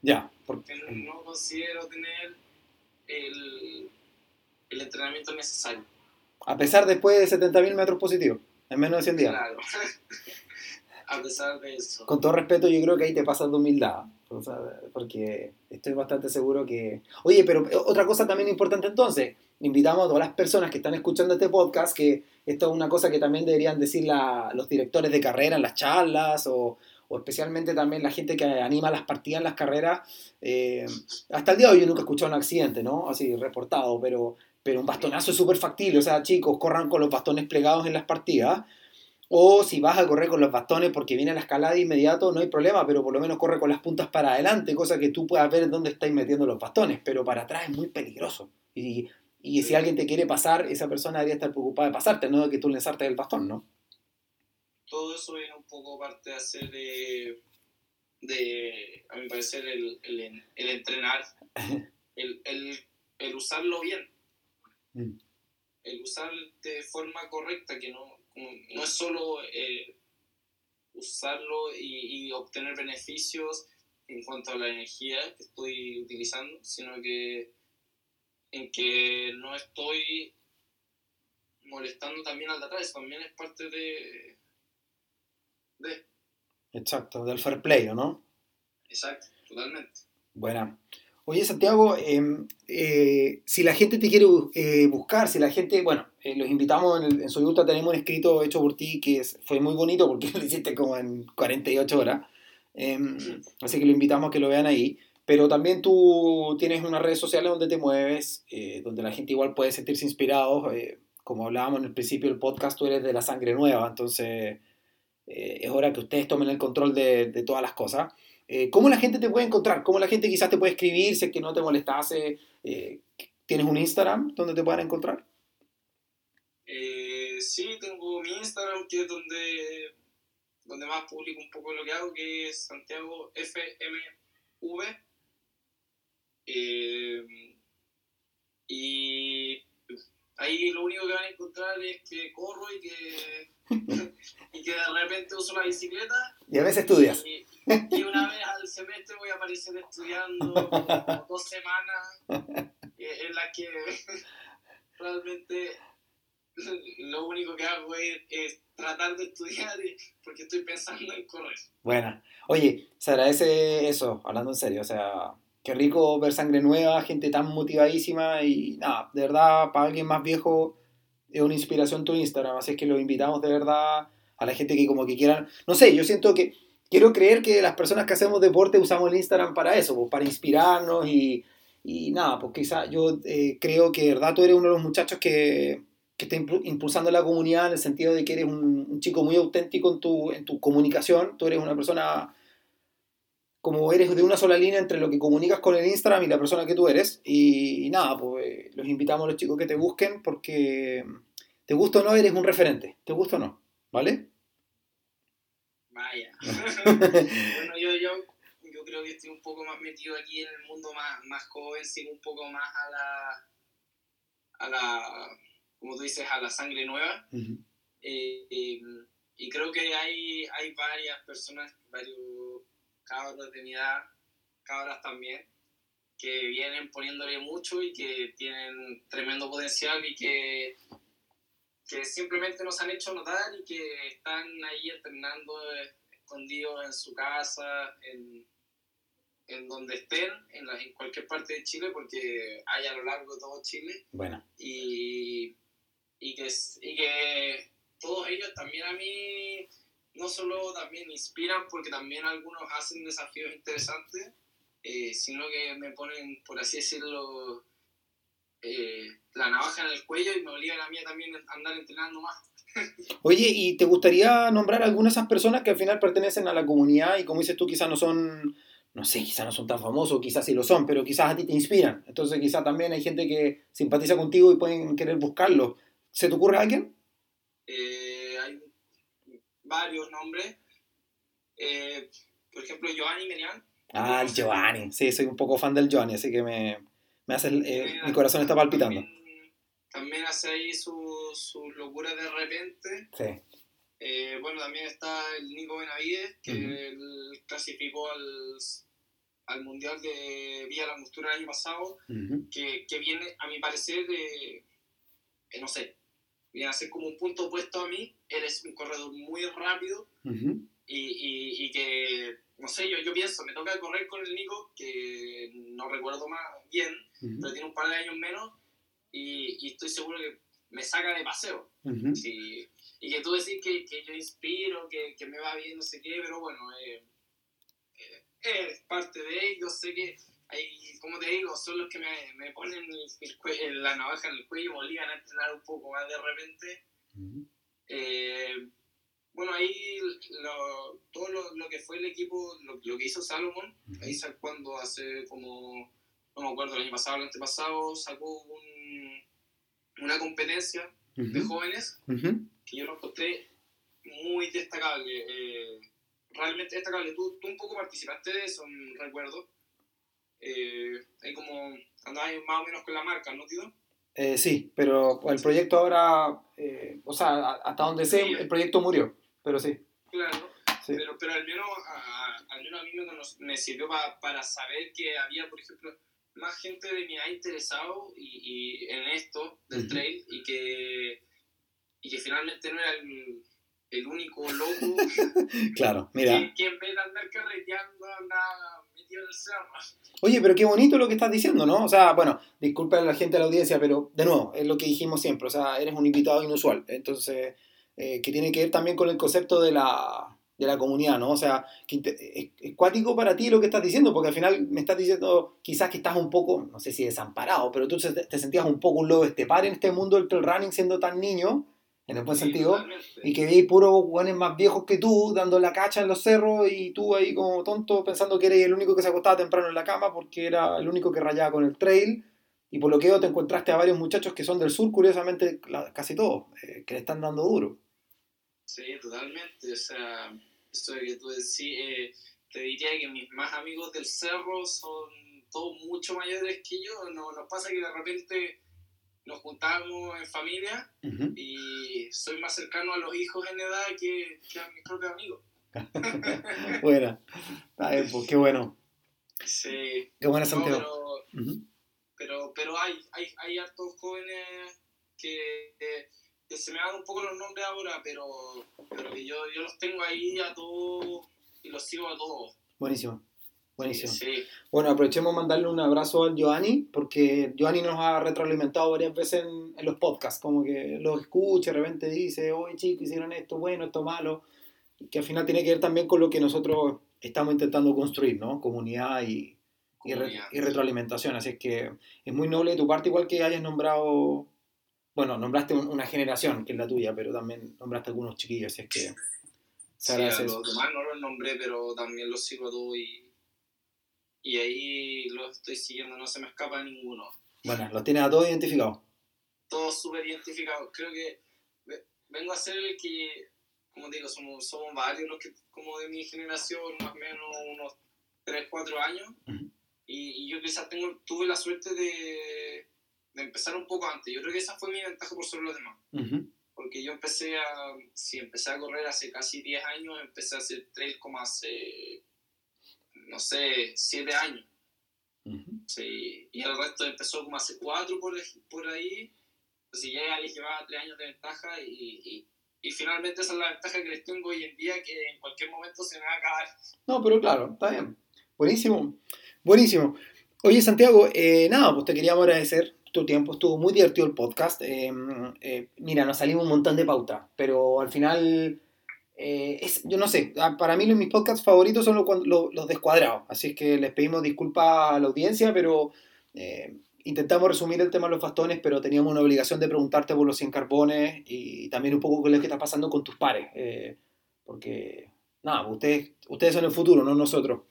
Ya. Porque no considero tener el, el entrenamiento necesario. A pesar después de 70.000 metros positivos, en menos de 100 días. Claro. a pesar de eso. Con todo respeto, yo creo que ahí te pasas de humildad. porque estoy bastante seguro que... Oye, pero otra cosa también importante entonces, invitamos a todas las personas que están escuchando este podcast que esto es una cosa que también deberían decir los directores de carrera en las charlas o, especialmente también la gente que anima las partidas en las carreras. Eh, hasta el día de hoy yo nunca he escuchado un accidente, ¿no? Así reportado, pero, pero un bastonazo es súper factible. O sea, chicos, corran con los bastones plegados en las partidas. O si vas a correr con los bastones porque viene la escalada de inmediato, no hay problema, pero por lo menos corre con las puntas para adelante, cosa que tú puedas ver dónde estáis metiendo los bastones, pero para atrás es muy peligroso. Y y si alguien te quiere pasar, esa persona debería estar preocupada de pasarte, no de que tú le ensartes el bastón, ¿no? Todo eso viene un poco parte de hacer de, de a mi parecer, el, el, el entrenar, el, el, el, usarlo bien, mm. el usar de forma correcta, que no, no es solo eh, usarlo y, y obtener beneficios en cuanto a la energía que estoy utilizando, sino que en que no estoy molestando también al de atrás, también es parte de... de. Exacto, del fair play, no? Exacto, totalmente. Buena. Oye, Santiago, em, eh, si la gente te quiere eh, buscar, si la gente, bueno, eh, los invitamos en, en Soyuta, tenemos un escrito hecho por ti que fue muy bonito porque lo hiciste como en 48 horas. Em, así que lo invitamos a que lo vean ahí. Pero también tú tienes unas redes sociales donde te mueves, eh, donde la gente igual puede sentirse inspirado. Eh, como hablábamos en el principio del podcast, tú eres de la sangre nueva, entonces eh, es hora que ustedes tomen el control de, todas las cosas. ¿Cómo la gente te puede encontrar? ¿Cómo la gente quizás te puede escribir si es que no te molestase? ¿Tienes un Instagram donde te puedan encontrar? sí, tengo mi Instagram, que es donde, donde más publico un poco lo que hago, que es Santiago FMV eh, y ahí lo único que van a encontrar es que corro y que, y que de repente uso la bicicleta. Y a veces estudias. Y, una vez al semestre voy a aparecer estudiando dos semanas eh, en las que realmente lo único que hago es, tratar de estudiar porque estoy pensando en correr. Bueno, oye, se agradece eso, hablando en serio, o sea, qué rico ver sangre nueva, gente tan motivadísima y nada, de verdad, para alguien más viejo es una inspiración tu Instagram, así es que los invitamos de verdad a la gente que como que quieran, no sé, yo siento que quiero creer que las personas que hacemos deporte usamos el Instagram para eso, pues, para inspirarnos y, y nada, pues quizá yo eh, creo que de verdad tú eres uno de los muchachos que, que está impulsando la comunidad en el sentido de que eres un, un, chico muy auténtico en tu, en tu comunicación, tú eres una persona como eres de una sola línea entre lo que comunicas con el Instagram y la persona que tú eres. Y, nada, pues los invitamos a los chicos que te busquen porque te gusta o no, eres un referente. ¿Te gusta o no? ¿Vale? Vaya. bueno, yo, yo, yo, creo que estoy un poco más metido aquí en el mundo más, más joven, sigo un poco más a la, a la, como tú dices, a la sangre nueva. Eh, eh, y creo que hay, hay varias personas, varios cabros de mi edad, cabras también, que vienen poniéndole mucho y que tienen tremendo potencial y que, que simplemente nos han hecho notar y que están ahí entrenando escondidos en su casa, en, en donde estén, en, en, cualquier parte de Chile, porque hay a lo largo de todo Chile. Bueno. Y, y, que, y que todos ellos también a mí no solo también inspiran porque también algunos hacen desafíos interesantes, eh, sino que me ponen, por así decirlo, eh, la navaja en el cuello y me obligan a mí también a andar entrenando más. Oye, ¿y te gustaría nombrar algunas de esas personas que al final pertenecen a la comunidad y como dices tú, quizás no son, no sé, quizás no son tan famosos, quizás sí lo son, pero quizás a ti te inspiran? Entonces quizás también hay gente que simpatiza contigo y pueden querer buscarlo. ¿Se te ocurre alguien? Eh, varios nombres. Eh, por ejemplo, Giovanni Menian. Ah, el Giovanni. Sí, soy un poco fan del Giovanni, así que me, me hace eh, mi corazón está palpitando. también hace ahí sus su locuras de repente. Sí. Eh, bueno, también está el Nico Benavides, que clasificó al, al Mundial de Vía la Angostura el año pasado, que, que, viene, a mi parecer, de, eh, no sé, viene a ser como un punto opuesto a mí. Él es un corredor muy rápido y, y, y, que, no sé, yo, yo pienso, me toca correr con el Nico, que no recuerdo más bien, pero tiene un par de años menos y, y estoy seguro que me saca de paseo. sí, y que tú decís que, que yo inspiro, que, que, me va bien, no sé qué, pero bueno, eh, eh, es parte de ello. Sé que, hay, como te digo, son los que me, me ponen el, la navaja en el cuello me obligan a entrenar un poco más de repente. Eh, bueno, ahí lo, todo lo, lo, que fue el equipo, lo, lo que hizo Salomon, ahí sacó cuando hace como, no me acuerdo, el año pasado, el antepasado, sacó un, una competencia de jóvenes que yo lo encontré muy destacable, eh, realmente destacable. Tú, tú, un poco participaste de eso, recuerdo. Eh, ahí como andabas más o menos con la marca, ¿no, tío? Eh, sí, pero el proyecto ahora, eh, o sea, hasta donde sé, el proyecto murió, pero sí. Claro, Pero, pero al, menos, a, al menos a mí me, me sirvió para saber que había, por ejemplo, más gente de mi edad interesado y, y en esto del trail y que, y que finalmente no era el, el único loco claro, mira. Que, que, en vez de andar carreteando andaba Oye, pero qué bonito lo que estás diciendo, ¿no? O sea, bueno, disculpa a la gente de la audiencia, pero de nuevo, es lo que dijimos siempre, o sea, eres un invitado inusual, entonces, eh, que tiene que ver también con el concepto de la, de la comunidad, ¿no? O sea, que es, cuático para ti lo que estás diciendo, porque al final me estás diciendo quizás que estás un poco, no sé si desamparado, pero tú te, sentías un poco un lobo estepar en este mundo del trail running siendo tan niño, en el buen sentido, y que veis puros guanes más viejos que tú dando la cacha en los cerros y tú ahí como tonto pensando que eres el único que se acostaba temprano en la cama porque era el único que rayaba con el trail. Y por lo que veo te encontraste a varios muchachos que son del sur, curiosamente casi todos, eh, que le están dando duro. Sí, totalmente. O sea, esto de que tú decís, eh, te diría que mis más amigos del cerro son todos mucho mayores que yo. No, nos pasa que de repente nos juntamos en familia y soy más cercano a los hijos en edad que, que a mis propios amigos. Buena. pues qué bueno. Sí. Qué buena Santiago. pero, pero, hay, hay, hay hartos jóvenes que, que, se me dan un poco los nombres ahora, pero, pero que yo, yo los tengo ahí a todos y los sigo a todos. Buenísimo. Buenísimo. Bueno, aprovechemos mandarle un abrazo al Giovanni, porque Giovanni nos ha retroalimentado varias veces en, los podcasts, como que lo escucha, de repente dice, oye chicos, hicieron esto bueno, esto malo, que al final tiene que ver también con lo que nosotros estamos intentando construir, ¿no? Comunidad y, y, retroalimentación. Así es que es muy noble de tu parte, igual que hayas nombrado, bueno, nombraste una generación, que es la tuya, pero también nombraste algunos chiquillos, así es que... Sí, a los demás no los nombré, pero también los sigo a todos y y ahí lo estoy siguiendo, no se me escapa ninguno. Bueno, los tienes a todos identificados. Todos súper identificados. Creo que vengo a ser el que, como digo, somos, somos varios los que, como de mi generación, más o menos unos 3, 4 años. y, y, yo quizás tengo, tuve la suerte de, de, empezar un poco antes. Yo creo que esa fue mi ventaja por sobre los demás. Porque yo empecé a, si empecé a correr hace casi 10 años, empecé a hacer trail como hace no sé, siete años. sí, y el resto empezó como hace cuatro por, por ahí. Así ya les llevaba tres años de ventaja y, y, y, finalmente esa es la ventaja que les tengo hoy en día que en cualquier momento se me va a acabar. No, pero claro, está bien. Buenísimo, buenísimo. Oye, Santiago, eh, nada, pues te queríamos agradecer tu tiempo. Estuvo muy divertido el podcast. Eh, eh, mira, nos salimos un montón de pautas, pero al final eh, es, yo no sé, ah, para mí mis podcasts favoritos son los, los, descuadrados, así es que les pedimos disculpas a la audiencia, pero eh, intentamos resumir el tema de los bastones, pero teníamos una obligación de preguntarte por los 100 carbones y también un poco qué es lo que está pasando con tus pares, eh, porque nada, ustedes, ustedes son el futuro, no nosotros.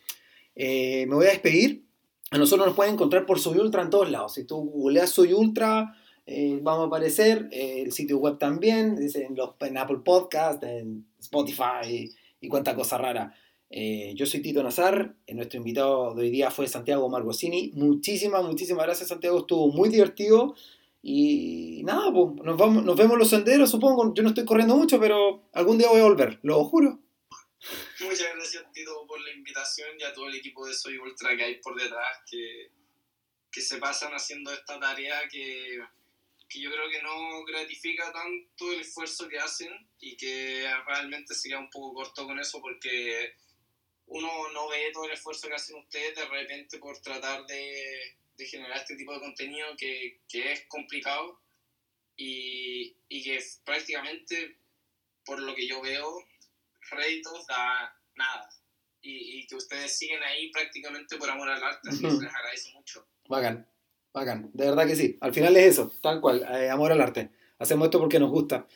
me voy a despedir, a nosotros nos pueden encontrar por Soy Ultra en todos lados, si tú googleas Soy Ultra eh, vamos a aparecer, eh, el sitio web también, en, los, Apple Podcast, en Spotify y, cuánta cosa rara. Eh, yo soy Tito Nazar, nuestro invitado de hoy día fue Santiago Margosini. Muchísimas, muchísimas gracias Santiago, estuvo muy divertido. Y nada, pues, nos, vamos, nos vemos los senderos, supongo. Yo no estoy corriendo mucho, pero algún día voy a volver, lo juro. Muchas gracias, Tito, por la invitación y a todo el equipo de Soy Ultra que hay por detrás, que, que se pasan haciendo esta tarea que, que yo creo que no gratifica tanto el esfuerzo que hacen y que realmente sería un poco corto con eso porque uno no ve todo el esfuerzo que hacen ustedes de repente por tratar de, de generar este tipo de contenido que, que es complicado y, y, que prácticamente, por lo que yo veo, réditos da nada. Y, y, que ustedes siguen ahí prácticamente por amor al arte, así que les agradezco mucho. Bacán, bacán, de verdad que sí. Al final es eso, tal cual, eh, amor al arte. Hacemos esto porque nos gusta.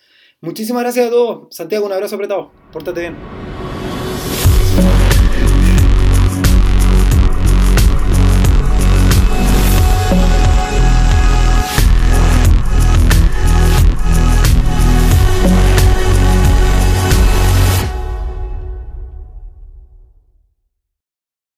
Muchísimas gracias a todos. Santiago, un abrazo apretado. Pórtate bien.